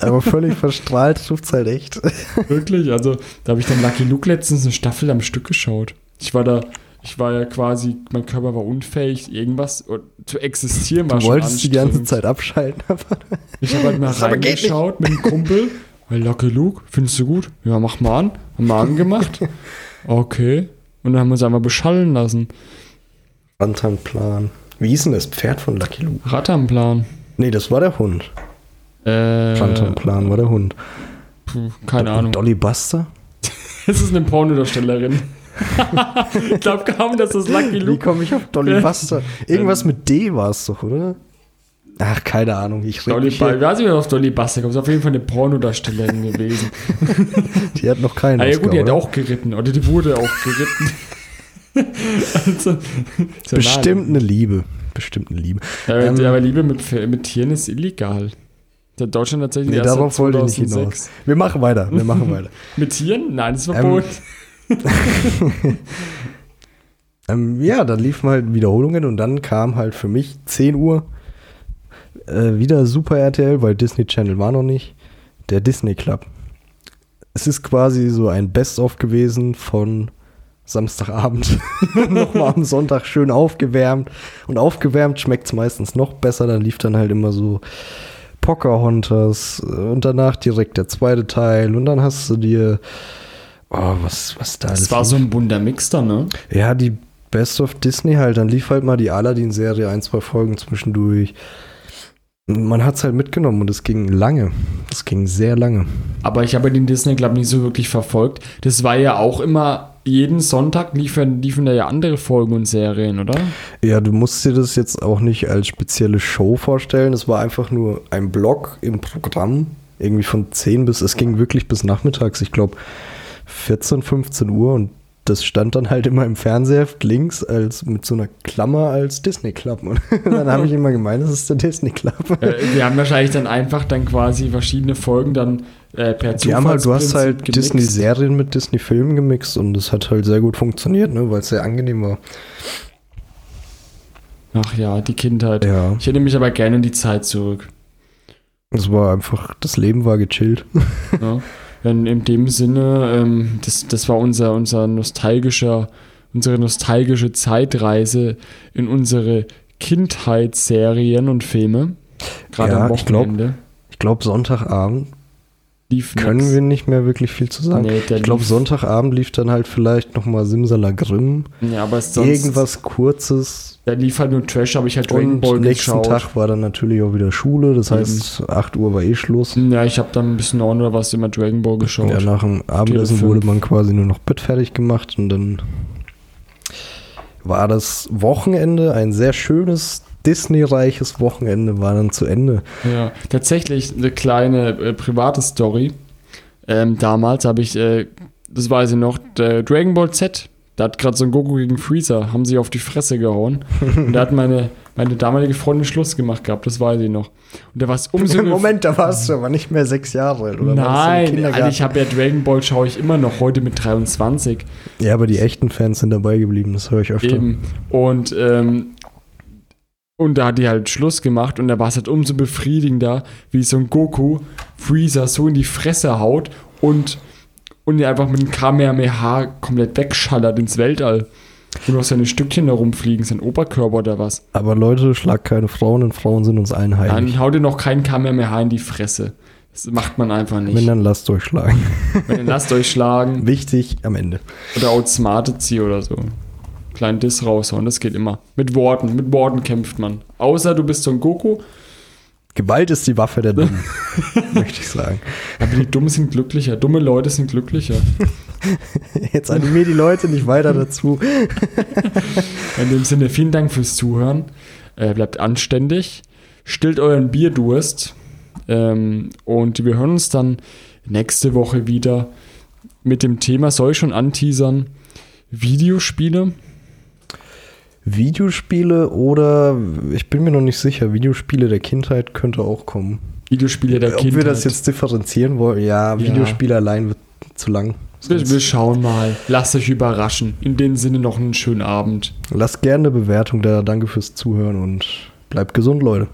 Aber völlig verstrahlt trifft's halt echt. [laughs] Wirklich, also da habe ich dann Lucky Luke letztens eine Staffel am Stück geschaut. Ich war da, ich war ja quasi, mein Körper war unfähig, irgendwas zu existieren. War Du schon wolltest die ganze. Zeit abschalten, aber [laughs] Ich habe halt mal reingeschaut mit einem Kumpel. Hey, Lucky Luke, findest du gut? Ja, mach mal an. Haben wir angemacht. [laughs] Okay. Und dann haben wir uns einfach beschallen lassen. Rantanplan. Wie hieß denn das Pferd von Lucky Luke? Ratternplan. Nee, das war der Hund. Äh, Rantanplan war der Hund. puh, keine Und Ahnung. Dolly Buster? [laughs] Das ist eine Pornodarstellerin. [laughs] ich glaube kaum, dass das Lucky Wie Luke. komme ich auf Dolly [laughs] Buster? Irgendwas mit D war es doch, oder? Ach, keine Ahnung. Ich Dolly mich hier. weiß nicht, wer auf Dolly Buster kommt. Ist auf jeden Fall eine Pornodarstellerin gewesen. Die hat noch keinen Ah, ja, gut, die hat oder? auch geritten. Oder die wurde auch geritten. also, Bestimmt eine Liebe. Bestimmt eine Liebe. Ja, Ähm, aber Liebe mit, mit Tieren ist illegal. In Deutschland tatsächlich Nee, darauf wollte ich nicht 2006. hinaus. Wir machen weiter. Wir machen [laughs] weiter. Mit Tieren? Nein, das ist Ähm, verboten. [laughs] Ähm, ja, dann liefen halt Wiederholungen und dann kam halt für mich 10 Uhr äh, wieder Super RTL, weil Disney Channel war noch nicht, der Disney Club. Es ist quasi so ein Best-of gewesen von Samstagabend. [laughs] Nochmal am Sonntag schön aufgewärmt. Und aufgewärmt schmeckt es meistens noch besser. Dann lief dann halt immer so Pocahontas äh, und danach direkt der zweite Teil. Und dann hast du dir. Oh, was, was da Das war so ein bunter Mix da, ne? Ja, die Best of Disney halt. Dann lief halt mal die Aladdin-Serie, ein, zwei Folgen zwischendurch. Man hat es halt mitgenommen und es ging lange. Es ging sehr lange. Aber ich habe den Disney Club nicht so wirklich verfolgt. Das war ja auch immer, jeden Sonntag liefen, liefen da ja andere Folgen und Serien, oder? Ja, du musst dir das jetzt auch nicht als spezielle Show vorstellen. Es war einfach nur ein Block im Programm. Irgendwie von 10 bis, es ging wirklich bis nachmittags. Ich glaube 14, 15 Uhr und das stand dann halt immer im Fernsehheft links als mit so einer Klammer als Disney Club. Und [laughs] dann habe ich immer gemeint, das ist der Disney Club. äh, wir haben wahrscheinlich dann einfach dann quasi verschiedene Folgen dann äh, per haben halt, du hast halt. Disney-Serien mit Disney-Filmen gemixt und das hat halt sehr gut funktioniert, ne, weil es sehr angenehm war. Ach ja, die Kindheit. Ja, Ich hätte mich aber gerne in die Zeit zurück. es war einfach, das Leben war gechillt. Ja. [laughs] In, in dem Sinne, ähm, das, das war unser, unser nostalgischer, unsere nostalgische Zeitreise in unsere Kindheitsserien und Filme. Gerade Ja, am glaub, Wochenende. Ich glaube, Sonntagabend lief können nix. wir nicht mehr wirklich viel zu sagen. Nee, ich glaube, Sonntagabend lief dann halt vielleicht nochmal Simsalagrim. Ja, aber sonst, Irgendwas Kurzes. Da lief halt nur Trash, habe ich halt Dragon Und Ball nächsten geschaut. Tag war dann natürlich auch wieder Schule. Das heißt, 8 Uhr war eh Schluss. Ja, ich habe dann ein bisschen on oder was immer Dragon Ball geschaut. Ja, nach dem Abendessen wurde man quasi nur noch Bett fertig gemacht und dann war das Wochenende ein sehr schönes Disney-reiches Wochenende war dann zu Ende. Ja, tatsächlich eine kleine äh, private Story. Ähm, damals habe ich, äh, das weiß ich noch, Dragon Ball Z, da hat gerade so ein Goku gegen Freezer, haben sie auf die Fresse gehauen. und da hat meine, meine damalige Freundin Schluss gemacht gehabt, das weiß ich noch. Und da war es [laughs] umso Moment, da warst du aber nicht mehr sechs Jahre alt, oder? Nein, also ich habe ja Dragon Ball schaue ich immer noch heute mit 23. ja, aber die echten Fans sind dabei geblieben, das höre ich öfter. Eben. Und ähm, Und da hat die halt Schluss gemacht und da war es halt umso befriedigender, wie so ein Goku Freezer so in die Fresse haut und, und ihr einfach mit dem Kamehameha komplett wegschallert ins Weltall. Wo noch seine Stückchen da rumfliegen, sein Oberkörper oder was. Aber Leute, schlag keine Frauen und Frauen sind uns allen heilig. Dann haut ihr noch kein Kamehameha in die Fresse. Das macht man einfach nicht. Wenn, dann lasst euch schlagen. Wenn, dann lasst euch schlagen. Wichtig am Ende. Oder outsmartet sie oder so. Kleinen Diss raushauen, das geht immer. Mit Worten, mit Worten kämpft man. Außer du bist so ein Goku. Gewalt ist die Waffe der Dummen, [laughs] möchte ich sagen. Aber die Dummen sind glücklicher. Dumme Leute sind glücklicher. [laughs] Jetzt animier die Leute nicht weiter dazu. [laughs] In dem Sinne, vielen Dank fürs Zuhören. Äh, bleibt anständig. Stillt euren Bierdurst. Ähm, und wir hören uns dann nächste Woche wieder mit dem Thema, soll ich schon anteasern, Videospiele. Videospiele oder ich bin mir noch nicht sicher, Videospiele der Kindheit könnte auch kommen. Videospiele der Ob Kindheit. wir das jetzt differenzieren wollen, ja, Videospiele allein wird zu lang. Wir, wir schauen mal. Lasst euch überraschen. In dem Sinne noch einen schönen Abend. Lasst gerne eine Bewertung da. Danke fürs Zuhören und bleibt gesund, Leute.